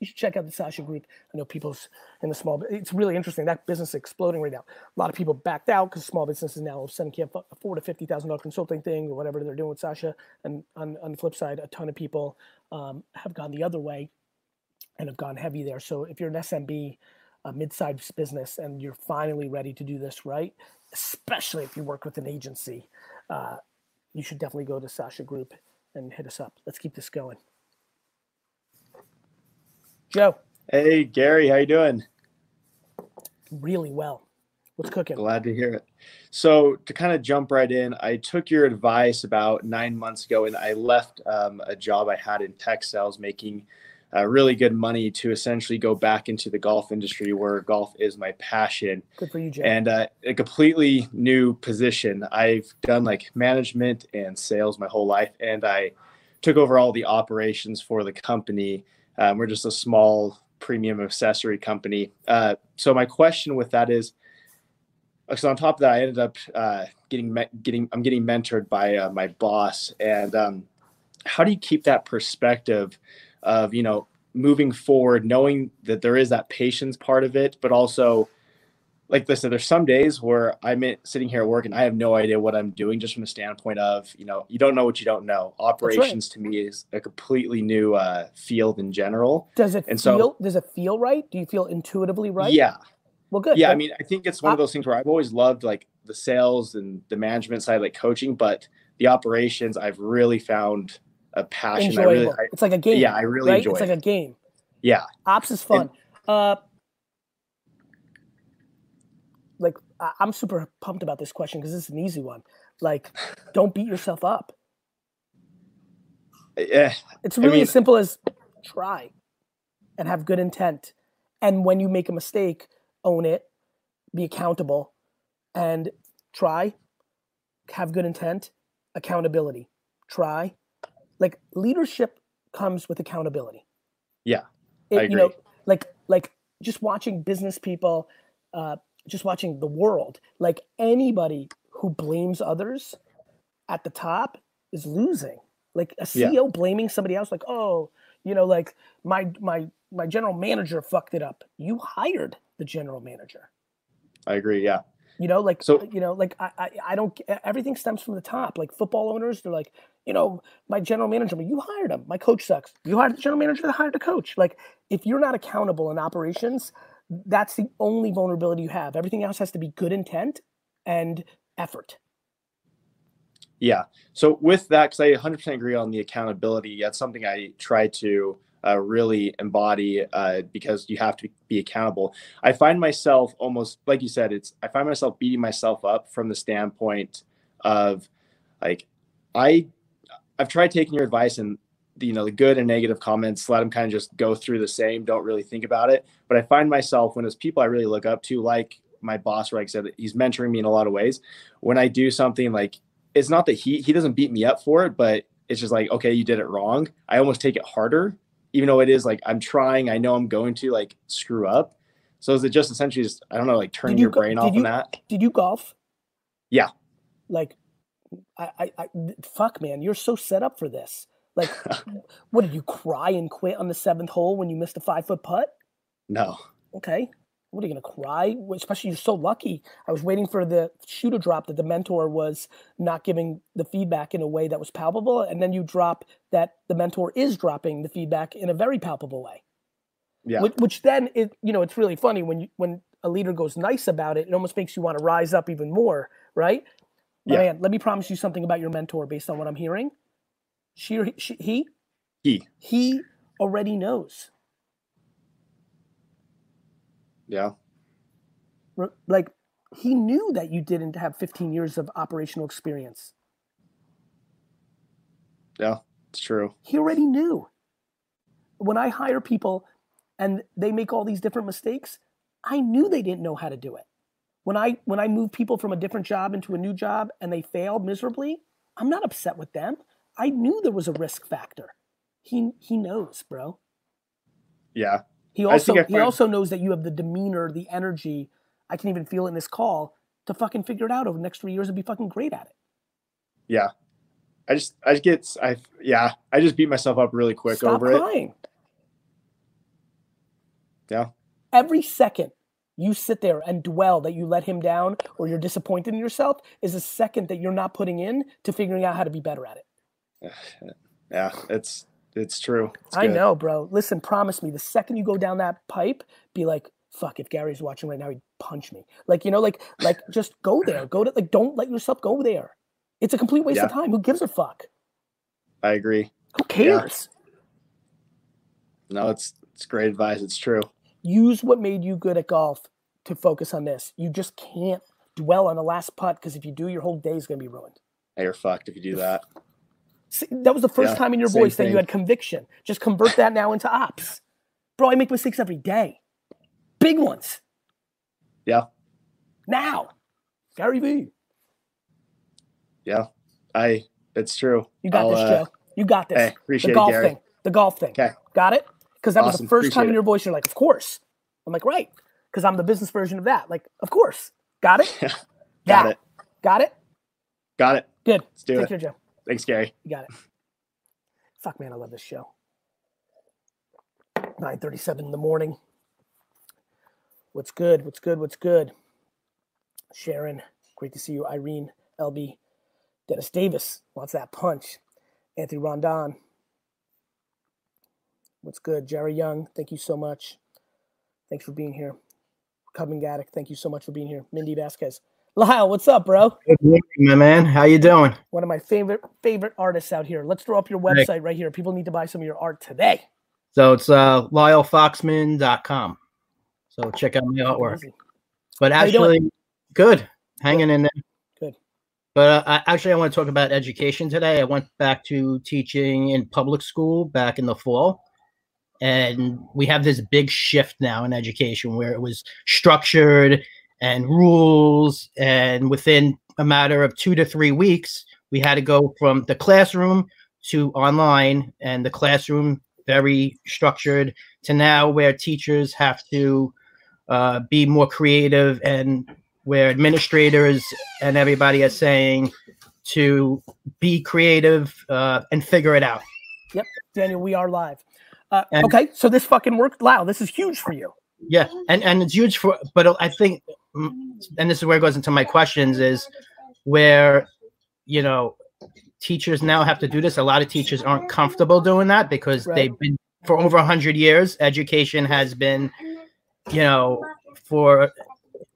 you should check out the Sasha Group. I know people's in the small. It's really interesting. That business is exploding right now. A lot of people backed out because small businesses now suddenly can't afford a fifty thousand dollar consulting thing or whatever they're doing with Sasha. And on, on the flip side, a ton of people um, have gone the other way and have gone heavy there. So if you're an SMB, a mid-sized business, and you're finally ready to do this right, especially if you work with an agency, uh, you should definitely go to Sasha Group and hit us up. Let's keep this going. Joe. Hey, Gary, how you doing? Really well. What's cooking? Glad to hear it. So to kind of jump right in, I took your advice about nine months ago, and I left um, a job I had in tech sales, making – uh, really good money to essentially go back into the golf industry where golf is my passion. Good for you, Jay. And uh, a completely new position. I've done like management and sales my whole life, and I took over all the operations for the company. Um, we're just a small premium accessory company. Uh, so my question with that is, so on top of that, I ended up uh, getting getting I'm getting mentored by uh, my boss, and um, how do you keep that perspective? of you know moving forward knowing that there is that patience part of it but also like listen there's some days where i'm sitting here at work and i have no idea what i'm doing just from the standpoint of you know you don't know what you don't know operations right. to me is a completely new uh, field in general does it and feel so, does it feel right do you feel intuitively right yeah well good yeah but, i mean i think it's one of those things where i've always loved like the sales and the management side like coaching but the operations i've really found a passion. Enjoyable. I really, I, it's like a game. Yeah, I really right? enjoy. It's it. like a game. Yeah, ops is fun. And, uh, like I'm super pumped about this question because it's an easy one. Like, don't beat yourself up. Yeah, it's really I mean, as simple as try and have good intent. And when you make a mistake, own it, be accountable, and try, have good intent, accountability. Try, like leadership comes with accountability. Yeah, it, I agree. You know, like like just watching business people, uh, just watching the world. Like anybody who blames others at the top is losing. Like a CEO yeah. blaming somebody else, like oh, you know, like my my my general manager fucked it up. You hired the general manager. I agree. Yeah. You know, like so, you know, like I, I, I don't. Everything stems from the top. Like football owners, they're like, you know, my general manager, you hired him. My coach sucks. You hired the general manager that hired the coach. Like, if you're not accountable in operations, that's the only vulnerability you have. Everything else has to be good intent and effort. Yeah. So with that, because I 100% agree on the accountability, that's something I try to uh, really embody uh, because you have to be accountable. I find myself almost like you said, it's I find myself beating myself up from the standpoint of like I I've tried taking your advice and you know the good and negative comments let them kind of just go through the same don't really think about it. But i find myself when it's people i really look up to like my boss like i said he's mentoring me in a lot of ways when i do something like it's not that he he doesn't beat me up for it but it's just like okay you did it wrong. I almost take it harder even though it is like i'm trying i know i'm going to like screw up. So is it just essentially just i don't know like turning you your go, brain off you, on that? did you golf? Yeah. Like I, I, I, fuck, man, you're so set up for this. Like, [LAUGHS] what did you cry and quit on the seventh hole when you missed a five foot putt? No. Okay. What are you gonna cry? Especially you're so lucky. I was waiting for the shoe to drop that the mentor was not giving the feedback in a way that was palpable, and then you drop that the mentor is dropping the feedback in a very palpable way. Yeah. Which, which then it you know it's really funny when you when a leader goes nice about it, it almost makes you want to rise up even more, right? yeah. man, let me promise you something about your mentor based on what I'm hearing. She he, she, he He. he already knows. Yeah. Like he knew that you didn't have 15 years of operational experience. Yeah. It's true. He already knew. When I hire people and they make all these different mistakes, I knew they didn't know how to do it. When I when I move people from a different job into a new job and they fail miserably, I'm not upset with them. I knew there was a risk factor. He he knows, bro. Yeah. He also he also knows that you have the demeanor, the energy. I can even feel it in this call to fucking figure it out over the next three years and be fucking great at it. Yeah. I just I just get I yeah, I just beat myself up really quick Stop over it. crying. Yeah. Every second you sit there and dwell that you let him down or you're disappointed in yourself is a second that you're not putting in to figuring out how to be better at it. Yeah, it's it's true. It's I know, bro. Listen, promise me the second you go down that pipe, be like, fuck, if Gary's watching right now, he'd punch me. Like, you know, like like just go [LAUGHS] there. Go to like don't let yourself go there. It's a complete waste of time. Who gives a fuck? I agree. Who cares? No, it's it's great advice. It's true. use what made you good at golf to focus on this. You just can't dwell on the last putt because if you do, your whole day is going to be ruined. Hey, you're fucked if you do that. See, that was the first Yeah, time in your voice that you had conviction. Just convert that now into ops. Bro, I make mistakes every day. Big ones. Yeah. Now. Gary Vee. Yeah. I it's true. You got I'll, this, uh, Joe. You got this. the appreciate it, golf Gary. thing. The golf thing. Okay. Got it? Because that was the first time in your voice you're like, of course. I'm like, right. Because I'm the business version of that. Like, of course. Got it? [LAUGHS] Got That. it. Got it? Got it. Good. Let's do Take it. care, Joe. Thanks, Gary. You got it. Fuck, man, I love this show. 9.37 in the morning. What's good? What's good? What's good? Sharon, great to see you. Irene, LB, Dennis Davis wants that punch. Anthony Rondon. What's good? Jerry Young, thank you so much. Thanks for being here. Cubman Gaddick, thank you so much for being here. Mindy Vasquez. Lyle, what's up, bro? Good morning, my man. How you doing? one of my favorite favorite artists out here. Let's throw up your Hey. website right here. People need to buy some of your art today. So it's uh, lylefoxman.com. So check out my artwork. But How you doing? actually, good. Hanging in there. Good. But uh, I, actually, I want to talk about education today. I went back to teaching in public school back in the fall. And we have this big shift now in education where it was structured and rules. And within a matter of two to three weeks, we had to go from the classroom to online and the classroom very structured to now where teachers have to uh, be more creative and where administrators and everybody is saying to be creative uh, and figure it out. Yep, Daniel, we are live. Uh, okay, so this fucking worked. Wow, this is huge for you. Yeah, and and it's huge for, but I think, mm, and this is where it goes into my questions is where, you know, teachers now have to do this. A lot of teachers aren't comfortable doing that because Right. they've been for over a hundred years. Education has been, you know, for,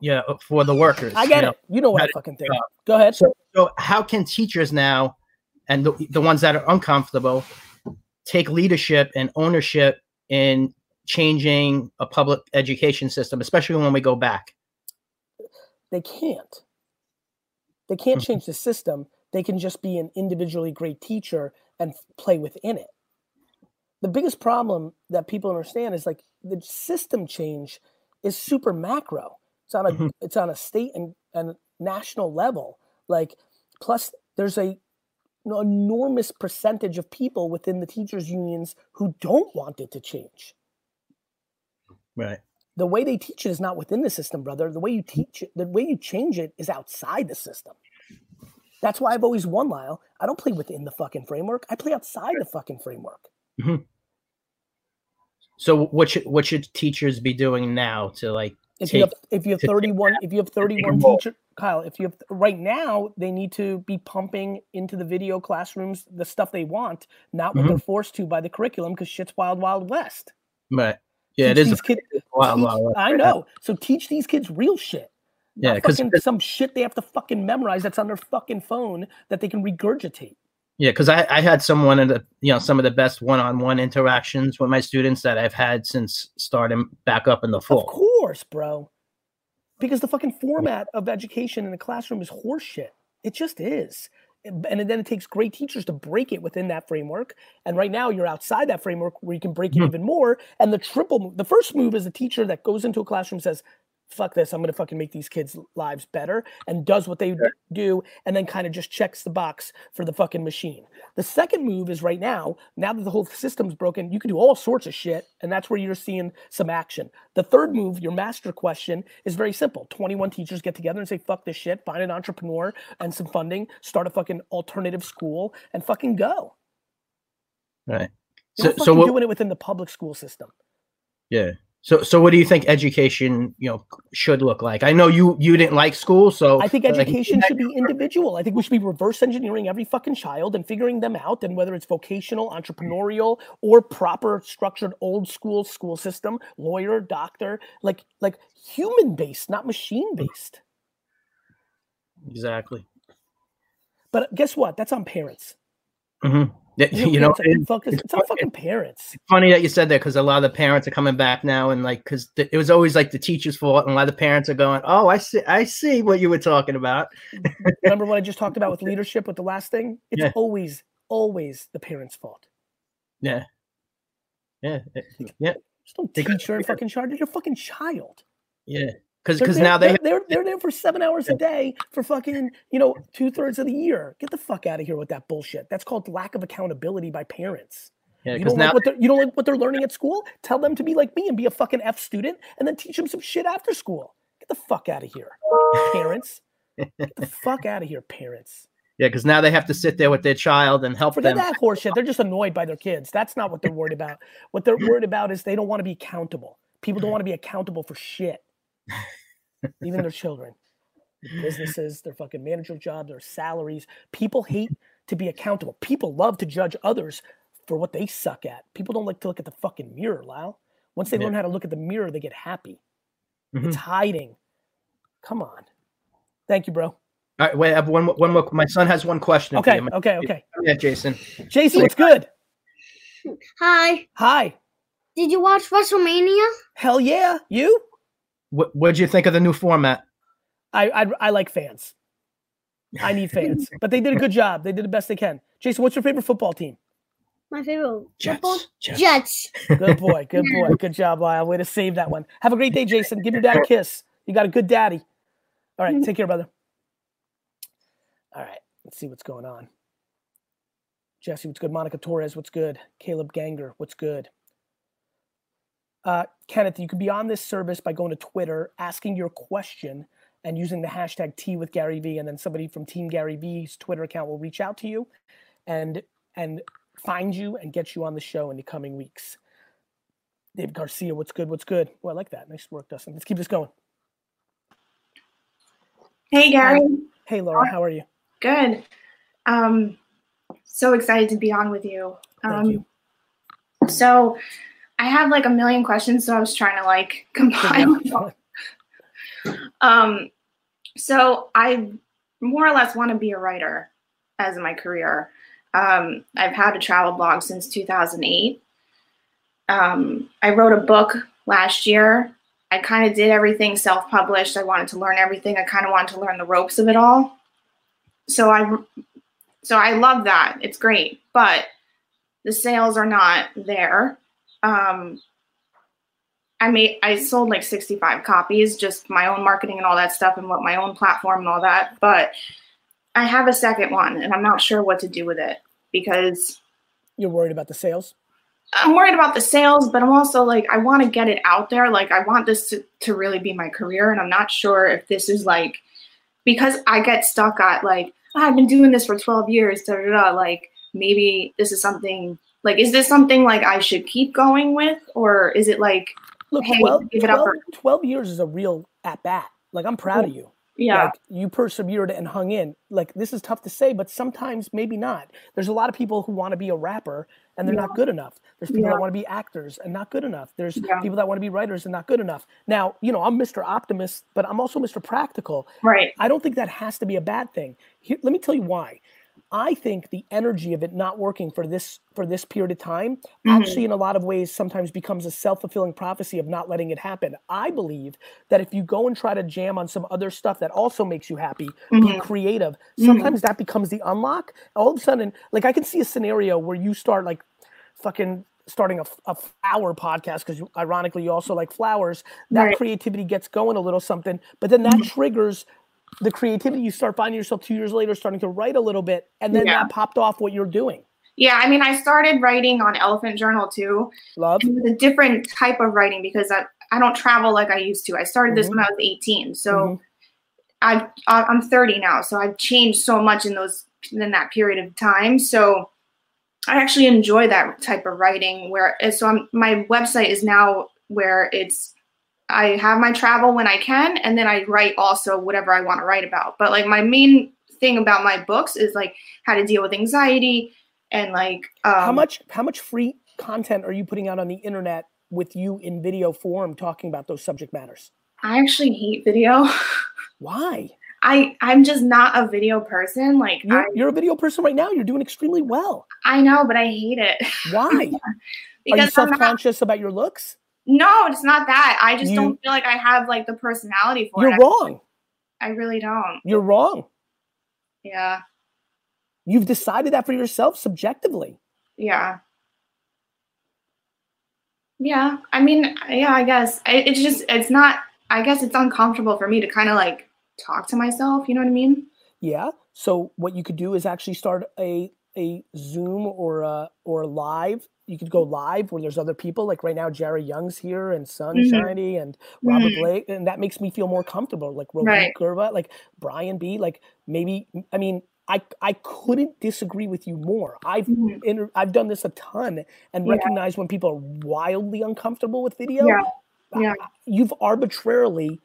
you know, for the workers. I get you know? it. You know what I fucking think. Go ahead. So, so how can teachers now, and the, the ones that are uncomfortable, take leadership and ownership in changing a public education system, especially when we go back? They can't. They can't Mhm. change the system. They can just be an individually great teacher and play within it. The biggest problem that people understand is like the system change is super macro. It's on a Mhm. it's on a state and, and national level. Like plus there's a know, enormous percentage of people within the teachers unions who don't want it to change. Right. The way they teach it is not within the system, brother. The way you teach it, the way you change it is outside the system. That's why I've always won, Lyle. I don't play within the fucking framework. I play outside the fucking framework. So what should what should teachers be doing now to like If you have if you have 31 if you have 31 teacher Kyle, if you have right now they need to be pumping into the video classrooms the stuff they want, not what Mhm. they're forced to by the curriculum because shit's wild wild west. right? Yeah, it Teach is. these kids Wow, teach- wow, wow. I know. So teach these kids real shit. Yeah, because some shit they have to fucking memorize that's on their fucking phone that they can regurgitate. Yeah, because I, I had some one of the you know some of the best one-on-one interactions with my students that I've had since starting back up in the fall. Of course, bro. Because the fucking format of education in the classroom is horseshit. It just is. And then it takes great teachers to break it within that framework. And right now you're outside that framework where you can break it Mhm. even more. And the triple move, the first move is a teacher that goes into a classroom says, fuck this, I'm gonna fucking make these kids' lives better and does what they d- do and then kind of just checks the box for the fucking machine. The second move is right now, now that the whole system's broken, you can do all sorts of shit, and that's where you're seeing some action. The third move, your master question, is very simple. 21 teachers get together and say, fuck this shit, find an entrepreneur and some funding, start a fucking alternative school, and fucking go. Right. You're So so what? doing it within the public school system. Yeah. So so what do you think education you know should look like? I know you you didn't like school, so I think like, education should be individual. I think we should be reverse engineering every fucking child and figuring them out. And whether it's vocational, entrepreneurial, or proper structured old school school system, lawyer, doctor, like like human based, not machine based. exactly. But guess what? That's on parents. hmm Yeah, You know, you know, parents are it's it's fucking parents. funny that you said that because a lot of the parents are coming back now and like because it was always like the teacher's fault and a lot of the parents are going oh i see i see what you were talking about [LAUGHS] Remember what I just talked about with leadership with the last thing? It's Yeah. always, always the parents' fault. yeah yeah yeah Just don't teach and [LAUGHS] fucking charge. You're a fucking child. yeah because because now they they're, they're there for seven hours a day for fucking you know two thirds of the year. Get the fuck out of here with that bullshit. That's called lack of accountability by parents. yeah You don't now like what they're, you don't like what they're learning at school. Tell them to be like me and be a fucking F student, and then teach them some shit after school. Get the fuck out of here, parents. Get the fuck [LAUGHS] out of here, parents. yeah because now they have to sit there with their child and help Forget them that horseshit. They're just annoyed by their kids. That's not what they're worried about. What they're worried about is they don't want to be accountable. People don't want to be accountable for shit. Even their children. Their businesses, their fucking manager jobs, their salaries. People hate to be accountable. People love to judge others for what they suck at. People don't like to look at the fucking mirror, Lyle. Once they Yeah. learn how to look at the mirror, they get happy. Mhm. It's hiding. Come on. Thank you, bro. all right wait i have one more- one more my son has one question for Okay, okay, okay. yeah jason Jason, what's good? Hi. Hi. Did you watch WrestleMania? Hell yeah. You? What what'd you think of the new format I, I I like fans. I need [LAUGHS] fans, but they did a good job. They did the best they can. Jason, what's your favorite football team? My favorite Jets, football? Jets. Jets. Good boy, [LAUGHS] good boy, good job, Lyle. Way to save that one. Have a great day, Jason. Give your dad a [LAUGHS] kiss. You got a good daddy. All right, mm-hmm. take care, brother. All right, let's see what's going on. Jesse, what's good? Monica Torres, what's good? Caleb Ganger, what's good? Uh, Kenneth, you can be on this service by going to Twitter, asking your question, and using the hashtag Tea with Gary Vee, and then somebody from Team Gary Vee's Twitter account will reach out to you, and and find you and get you on the show in the coming weeks. Dave Garcia, what's good? What's good? Well, I like that. Nice work, Dustin. Let's keep this going. Hey Gary, Hey, Laura, how are you? good. Um, so excited to be on with you. Thank Um, you. So, I have like a million questions, so I was trying to like [LAUGHS] compile. [LAUGHS] um, so I more or less want to be a writer as my career. Um, I've had a travel blog since 2008. Um, I wrote a book last year. I kind of did everything self published. I wanted to learn everything. I kind of wanted to learn the ropes of it all. So I so I love that. It's great, but the sales are not there. Um, I made I sold like 65 copies, just my own marketing and all that stuff, and what my own platform and all that. But I have a second one, and I'm not sure what to do with it because You're worried about the sales? I'm worried about the sales, but I'm also like, I want to get it out there. Like, I want this to, to really be my career. And I'm not sure if this is like, because I get stuck at like, "Ah, I've been doing this for 12 years, da, da, da. Like, maybe this is something, like, is this something like I should keep going with? Or is it like, Look, hey, 12, give it up? Or, 12 years is a real at bat. Like, I'm proud of you. yeah. Like, you persevered and hung in. Like, this is tough to say, but sometimes maybe not. There's a lot of people who want to be a rapper and they're not good enough. There's people Yeah. that want to be actors and not good enough. There's Yeah. people that want to be writers and not good enough. Now, you know, I'm Mr. Optimist, but I'm also Mr. Practical. right. I don't think that has to be a bad thing. Here, let me tell you why. I think the energy of it not working for this for this period of time Mhm. actually in a lot of ways sometimes becomes a self-fulfilling prophecy of not letting it happen. I believe that if you go and try to jam on some other stuff that also makes you happy, be Mhm. creative, Mhm. sometimes that becomes the unlock. All of a sudden, like I can see a scenario where you start like fucking starting a flower podcast because ironically you also like flowers that Right. creativity gets going a little something but then that Mhm. triggers the creativity you start finding yourself two years later starting to write a little bit and then Yeah. that popped off what you're doing Yeah, I mean, I started writing on Elephant Journal too. Love. It was a different type of writing because I, I don't travel like I used to. I started this Mhm. when I was 18. So Mhm. I've, I- I'm 30 now. So I've changed so much in those in that period of time. So I actually enjoy that type of writing where so I'm my website is now where it's I have my travel when I can and then I write also whatever I want to write about. But like my main thing about my books is like how to deal with anxiety and like um, how much how much free content are you putting out on the internet with you in video form talking about those subject matters I actually hate video. [LAUGHS] why I I'm just not a video person. Like you're, I you're a video person right now you're doing extremely well I know, but I hate it. why [LAUGHS] are you not, self-conscious about your looks no, it's not that. I just You- don't feel like I have like the personality for it. you're wrong I really don't. you're wrong Yeah. you've decided that for yourself subjectively Yeah. Yeah. I mean, yeah, I guess I, it's just, it's not, I guess it's uncomfortable for me to kind of like talk to myself. You know what I mean? Yeah. So what you could do is actually start a a Zoom or a or live. You could go live where there's other people. Like right now, Jerry Young's here and Sunshiny and Robert Mhm. Blake, and that makes me feel more comfortable. Like Rohit Right. Gurva, like Brian B. Like maybe I mean. I, I couldn't disagree with you more. I've Mhm. inter- I've done this a ton and Yeah. recognize when people are wildly uncomfortable with video. Yeah. Yeah. You've arbitrarily,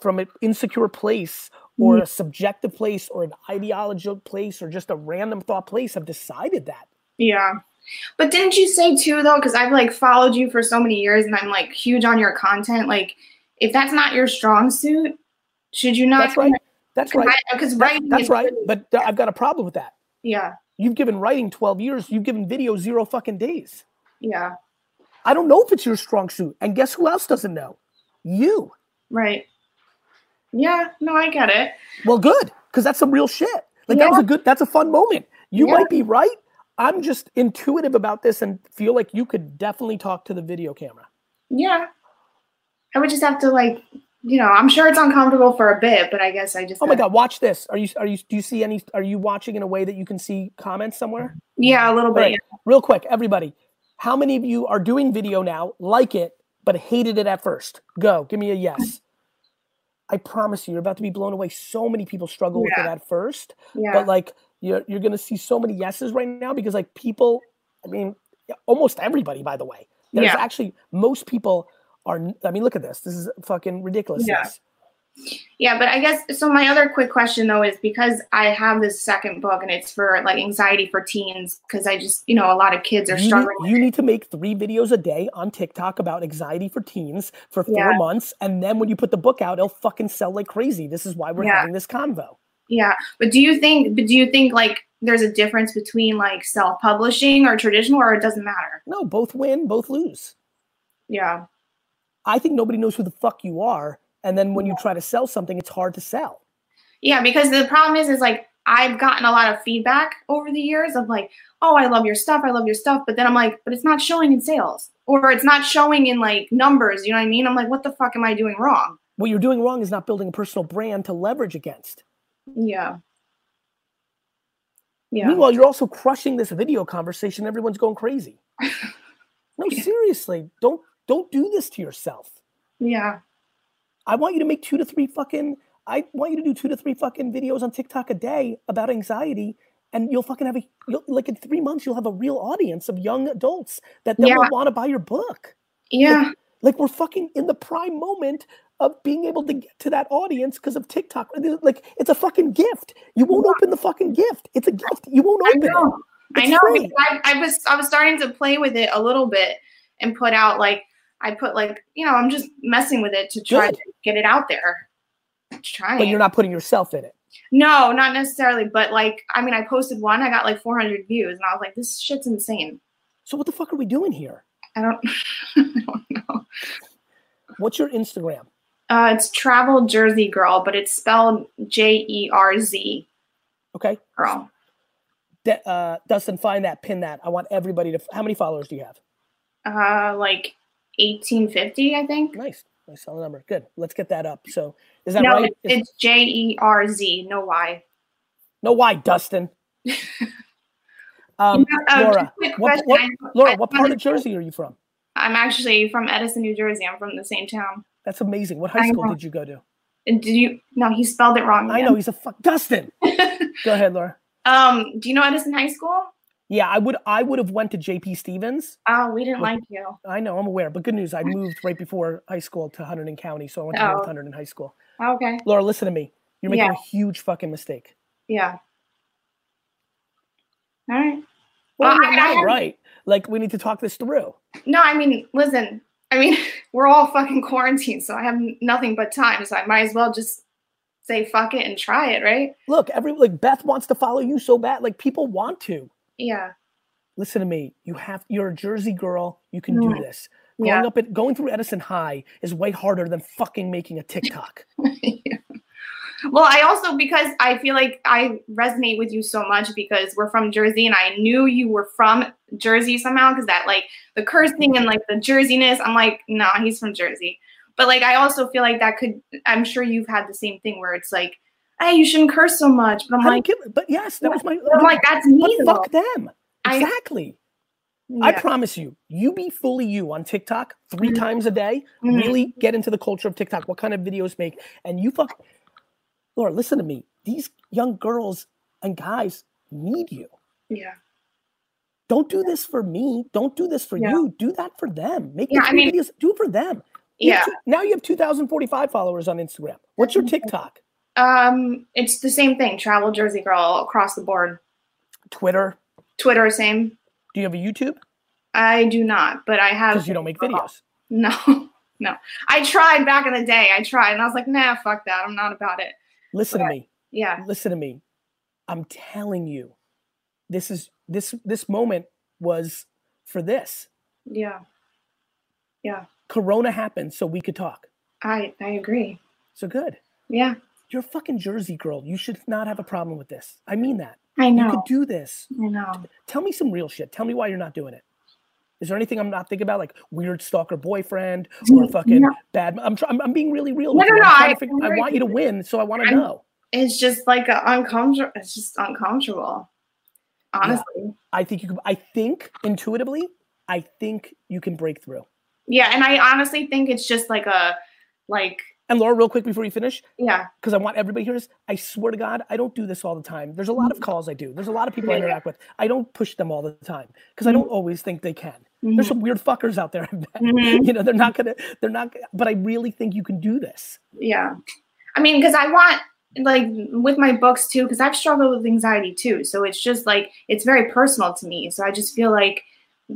from an insecure place or Mhm. a subjective place or an ideological place or just a random thought place have decided that. Yeah. But didn't you say too though, because I've like followed you for so many years and I'm like huge on your content. Like, if that's not your strong suit, should you not? That's right. That's right. Because writing that's is right. But th- I've got a problem with that. Yeah. You've given writing 12 years. You've given video zero fucking days. Yeah. I don't know if it's your strong suit. And guess who else doesn't know? You. Right. Yeah. No, I get it. Well, good, because that's some real shit. Like that was a good. That's a fun moment. You Yeah. might be right. I'm just intuitive about this and feel like you could definitely talk to the video camera. Yeah. I would just have to like, you know, I'm sure it's uncomfortable for a bit, but I guess I just. Oh my god, watch this. Are you are you do you see any are you watching in a way that you can see comments somewhere? Yeah, a little bit. right, real quick, everybody. How many of you are doing video now, like it, but hated it at first? Go, give me a yes. I promise you, you're about to be blown away. So many people struggle with it at first, Yeah. but like you're you're gonna see so many yeses right now because like people, I mean, almost everybody, by the way. There's Yeah. actually most people are. I mean, look at this. This is fucking ridiculous. Yeah. Yeah, but I guess so. My other quick question though is because I have this second book and it's for like anxiety for teens because I just, you know, a lot of kids are You struggling. need, you need to make three videos a day on TikTok about anxiety for teens for four Yeah. months, and then when you put the book out, it'll fucking sell like crazy. This is why we're Yeah. having this convo. Yeah, but do you think? But do you think like there's a difference between like self-publishing or traditional, or it doesn't matter? No, both win, both lose. Yeah. I think nobody knows who the fuck you are, and then when you try to sell something, it's hard to sell. Yeah, because the problem is, is like I've gotten a lot of feedback over the years of like, oh, I love your stuff, I love your stuff, but then I'm like, but it's not showing in sales, or it's not showing in like numbers. You know what I mean? I'm like, what the fuck am I doing wrong? What you're doing wrong is not building a personal brand to leverage against. Yeah. Yeah. Meanwhile, you're also crushing this video conversation. Everyone's going crazy. [LAUGHS] No, seriously, don't don't do this to yourself. Yeah. I want you to make two to three fucking. I want you to do two to three fucking videos on TikTok a day about anxiety, and you'll fucking have a you'll, like in three months you'll have a real audience of young adults that then will want to buy your book. Yeah. Like, like we're fucking in the prime moment of being able to get to that audience because of TikTok. Like it's a fucking gift. You won't open the fucking gift. It's a gift. You won't I open know. it. I know. I, I was I was starting to play with it a little bit and put out like I put like you know I'm just messing with it to try Good. to get it out there. Trying. But you're not putting yourself in it. No, not necessarily, but like, I mean, I posted one, I got like 400 views, and I was like, this shit's insane. So what the fuck are we doing here? I don't, [LAUGHS] know. What's your Instagram? Uh, it's Travel Jersey Girl, but it's spelled J E R Z Okay. Girl. De- uh, Dustin, find that, pin that. I want everybody to. How many followers do you have? Uh, like 1850, I think. Nice, nice solid number. Good. Let's get that up. So is that no, right? it- Is- it's J E R Z, no Y. no, why, Dustin? [LAUGHS] um, You know, uh, Laura, what, what, Laura, what part of Jersey are you from? I'm actually from Edison, New Jersey. I'm from the same town. That's amazing. What high school did you go to? And Did you? No, he spelled it wrong. I know he's a fuck. Dustin. [LAUGHS] go ahead, Laura. Um, do you know Edison High School? Yeah, I would. I would have went to JP Stevens. Oh, we didn't Look- like you. I know, I'm aware, but good news. I moved right before high school to Hunterdon County, so I went to Oh. North Hunterdon High School. Okay. Laura, listen to me. You're making Yeah. a huge fucking mistake. Yeah. All right. Well, Well, you're I- I right. Like we need to talk this through. No, I mean, listen. I mean, [LAUGHS] we're all fucking quarantined, so I have nothing but time. So I might as well just say fuck it and try it, right? Look, every like Beth wants to follow you so bad. Like people want to. Yeah. Listen to me. You have. You're a Jersey girl. You can do Mm. this. Going Yeah. up at going through Edison High is way harder than fucking making a TikTok. [LAUGHS] Well, I also because I feel like I resonate with you so much because we're from Jersey and I knew you were from Jersey somehow because that like the cursing and like the Jerseyness. I'm like, nah, he's from Jersey. But like I also feel like that could I'm sure you've had the same thing where it's like, hey, you shouldn't curse so much. But I'm I like, give- but yes, that was my. I'm like, that's me. But fuck them. Exactly. I Yeah. promise you, you be fully you on TikTok 3 Mhm. times a day. Mhm. Really get into the culture of TikTok. What kind of videos make? And you fuck, Laura. Listen to me. These young girls and guys need you. Yeah. Don't do this for me. Don't do this for Yeah. you. Do that for them. Make Yeah, I mean- videos. Do it for them. You Yeah. two- now you have 2,045 followers on Instagram. What's your TikTok? Um, it's the same thing. Travel Jersey girl across the board. Twitter? Twitter, same. Do you have a YouTube? I do not, but I have. Because you don't make videos. No, [LAUGHS] no. I tried back in the day. I tried, and I was like, nah, fuck that. I'm not about it. Listen to me. Yeah. Listen to me. I'm telling you, this is this this moment was for this. Yeah. Yeah. Corona happened so we could talk. I I agree. So good. Yeah. You're a fucking Jersey girl. You should not have a problem with this. I mean that. I know. You could do this. I know. Tell me some real shit. Tell me why you're not doing it. Is there anything I'm not thinking about, like weird stalker boyfriend mm, or fucking No. bad? I'm try, I'm, I'm being really real. No, no, no, I- figure, I want you to win, so I want to know. It's just like a uncomfortable. It's just uncomfortable. Honestly. I think you can. I think intuitively, I think you can break through. Yeah, and I honestly think it's just like a like And Laura, real quick before you finish, yeah. because I want everybody here to hear this. I swear to God, I don't do this all the time. There's a lot of calls I do. There's a lot of people I interact with. I don't push them all the time because I don't always think they can. There's Mhm. some weird fuckers out there. [LAUGHS] Mhm. You know, they're not gonna. They're not. But I really think you can do this. Yeah. I mean, because I want like with my books too, because I've struggled with anxiety too. So it's just like it's very personal to me. So I just feel like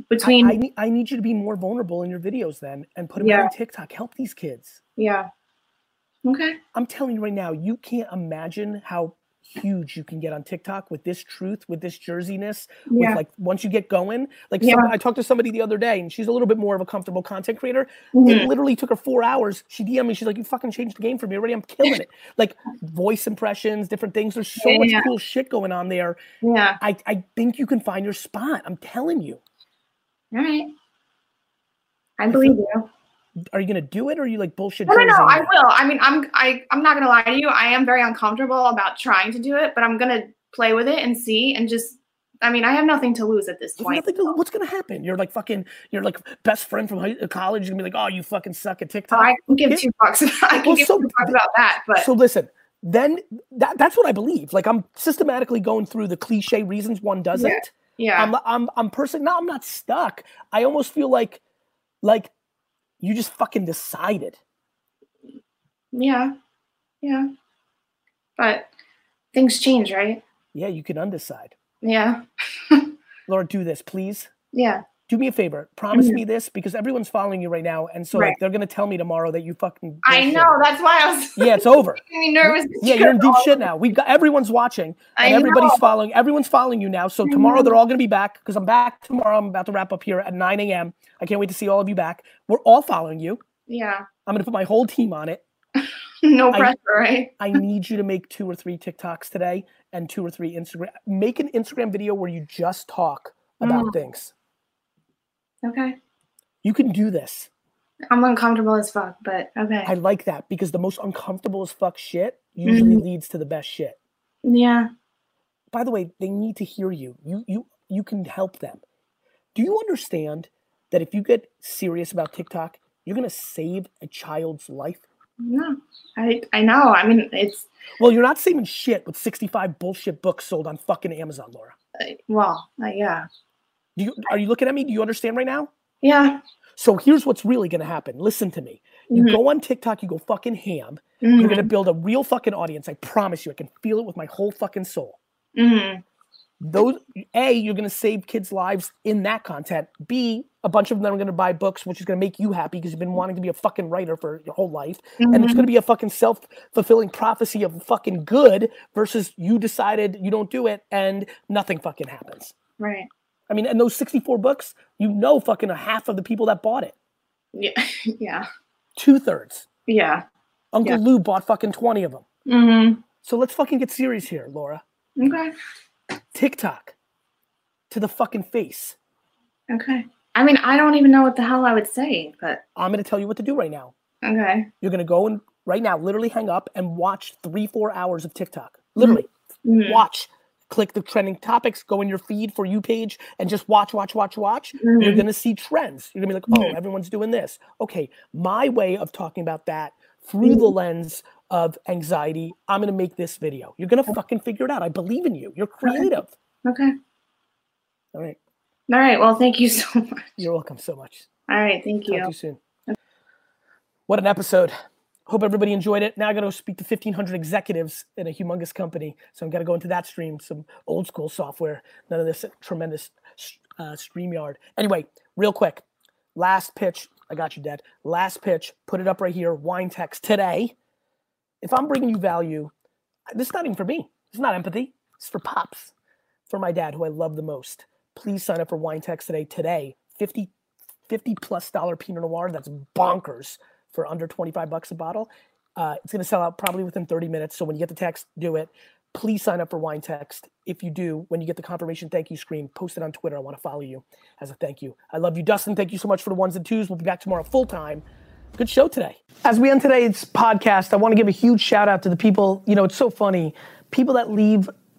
between I, I need. I need you to be more vulnerable in your videos then, and put them Yeah. on TikTok. Help these kids. yeah. Okay. I'm telling you right now, you can't imagine how huge you can get on TikTok with this truth, with this jerseyness, with Yeah. like once you get going. Like Yeah. some, I talked to somebody the other day, and she's a little bit more of a comfortable content creator. Mhm. It literally took her four hours. She DM'd me. She's like, "You fucking changed the game for me already. I'm killing it." [LAUGHS] Like voice impressions, different things. There's so much Yeah. cool shit going on there. Yeah. I I think you can find your spot. I'm telling you. All right. I believe you. Are you gonna do it, or are you like bullshit? No, no, no. I will. I mean, I'm I I'm not gonna lie to you. I am very uncomfortable about trying to do it, but I'm gonna play with it and see and just. I mean, I have nothing to lose at this There's point. to- what's gonna happen? You're like fucking. You're like best friend from high, college. You're gonna be like, "Oh, you fucking suck at oh, TikTok." I can give Yeah. two bucks. I can Well, give so- two bucks about that, but So listen, then that, that's what I believe. Like I'm systematically going through the cliche reasons one doesn't. yeah. I'm I'm I'm personally no, I'm not stuck. I almost feel like like you just fucking decided. Yeah. Yeah. But things change, right? Yeah, you can undecide. Yeah. [LAUGHS] Lord, do this, please. Yeah. Do me a favor. Promise Mhm. me this because everyone's following you right now, and so Right. like they're gonna tell me tomorrow that you fucking. I know. That's why I was [LAUGHS] Yeah, it's over. [LAUGHS] me nervous. Yeah, you're in deep shit now. We've got everyone's watching, I and everybody's know. following. Everyone's following you now. So tomorrow Mhm. they're all gonna be back because I'm back tomorrow. I'm about to wrap up here at 9 a.m. I can't wait to see all of you back. We're all following you. Yeah. I'm gonna put my whole team on it. [LAUGHS] No I- pressure, right? I need you to make two or three TikToks today and two or three Instagram. Make an Instagram video where you just talk about Mm. things. Okay. You can do this. I'm uncomfortable as fuck, but okay. I like that because the most uncomfortable as fuck shit usually Mhm. leads to the best shit. yeah. By the way, they need to hear you. You you you can help them. Do you understand that if you get serious about TikTok, you're gonna save a child's life? No. I I know. I mean, it's Well, you're not saving shit with 65 bullshit books sold on fucking Amazon, Laura. uh, well, uh, yeah. Do you are you looking at me? Do you understand right now? Yeah. So here's what's really gonna happen. Listen to me. You Mhm. go on TikTok, you go fucking ham. You're gonna Mhm. build a real fucking audience. I promise you. I can feel it with my whole fucking soul. Mhm. Those a, you're gonna save kids' lives in that content. B, a bunch of them are gonna buy books, which is gonna make you happy because you've been wanting to be a fucking writer for your whole life. And it's Mhm. gonna be a fucking self-fulfilling prophecy of fucking good versus you decided you don't do it and nothing fucking happens. Right. I mean, and those 64 books, you know fucking a half of the people that bought it. Yeah. [LAUGHS] Yeah. Two thirds. Yeah. Uncle Yeah. Lou bought fucking 20 of them. Mhm. So let's fucking get serious here, Laura. Okay. TikTok to the fucking face. Okay. I mean, I don't even know what the hell I would say, but I'm going to tell you what to do right now. okay. You're going to go and right now, literally hang up and watch three, four hours of TikTok. Literally Mhm. watch. Click the trending topics, go in your feed for you page, and just watch, watch, watch, watch. You're Mhm. going to see trends. You're going to be like, oh, Mhm. everyone's doing this. Okay, my way of talking about that through the lens of anxiety, I'm going to make this video. You're going to fucking figure it out. I believe in you. You're creative. Okay. All right. All right. Well, thank you so [LAUGHS] much. You're welcome so much. All right. Thank you. Talk to you soon. What an episode. Hope everybody enjoyed it. Now I got to speak to 1,500 executives in a humongous company. So I'm got to go into that stream, some old school software, none of this tremendous uh, StreamYard. Anyway, real quick, last pitch. I got you, Dad. Last pitch. Put it up right here. Wine text today. If I'm bringing you value, this is not even for me. It's not empathy. It's for pops, for my dad, who I love the most. Please sign up for Wine Text today. Today, 50 50 plus dollar Pinot Noir. That's bonkers for under 25 bucks a bottle. Uh, it's going to sell out probably within 30 minutes. So when you get the text, do it. Please sign up for Wine Text. If you do, when you get the confirmation thank you screen, post it on Twitter. I want to follow you as a thank you. I love you, Dustin. Thank you so much for the ones and twos. We'll be back tomorrow full time. Good show today. As we end today's podcast, I want to give a huge shout out to the people. You know, it's so funny. People that leave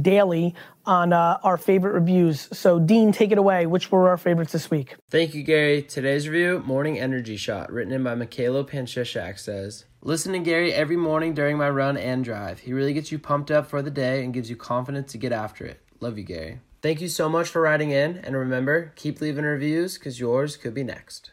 daily on uh, our favorite reviews. So, Dean, take it away. Which were our favorites this week? Thank you, Gary. Today's review, Morning Energy Shot, written in by Michaelo Panchishak, says, Listen to Gary every morning during my run and drive. He really gets you pumped up for the day and gives you confidence to get after it. Love you, Gary. Thank you so much for writing in, and remember, keep leaving reviews because yours could be next.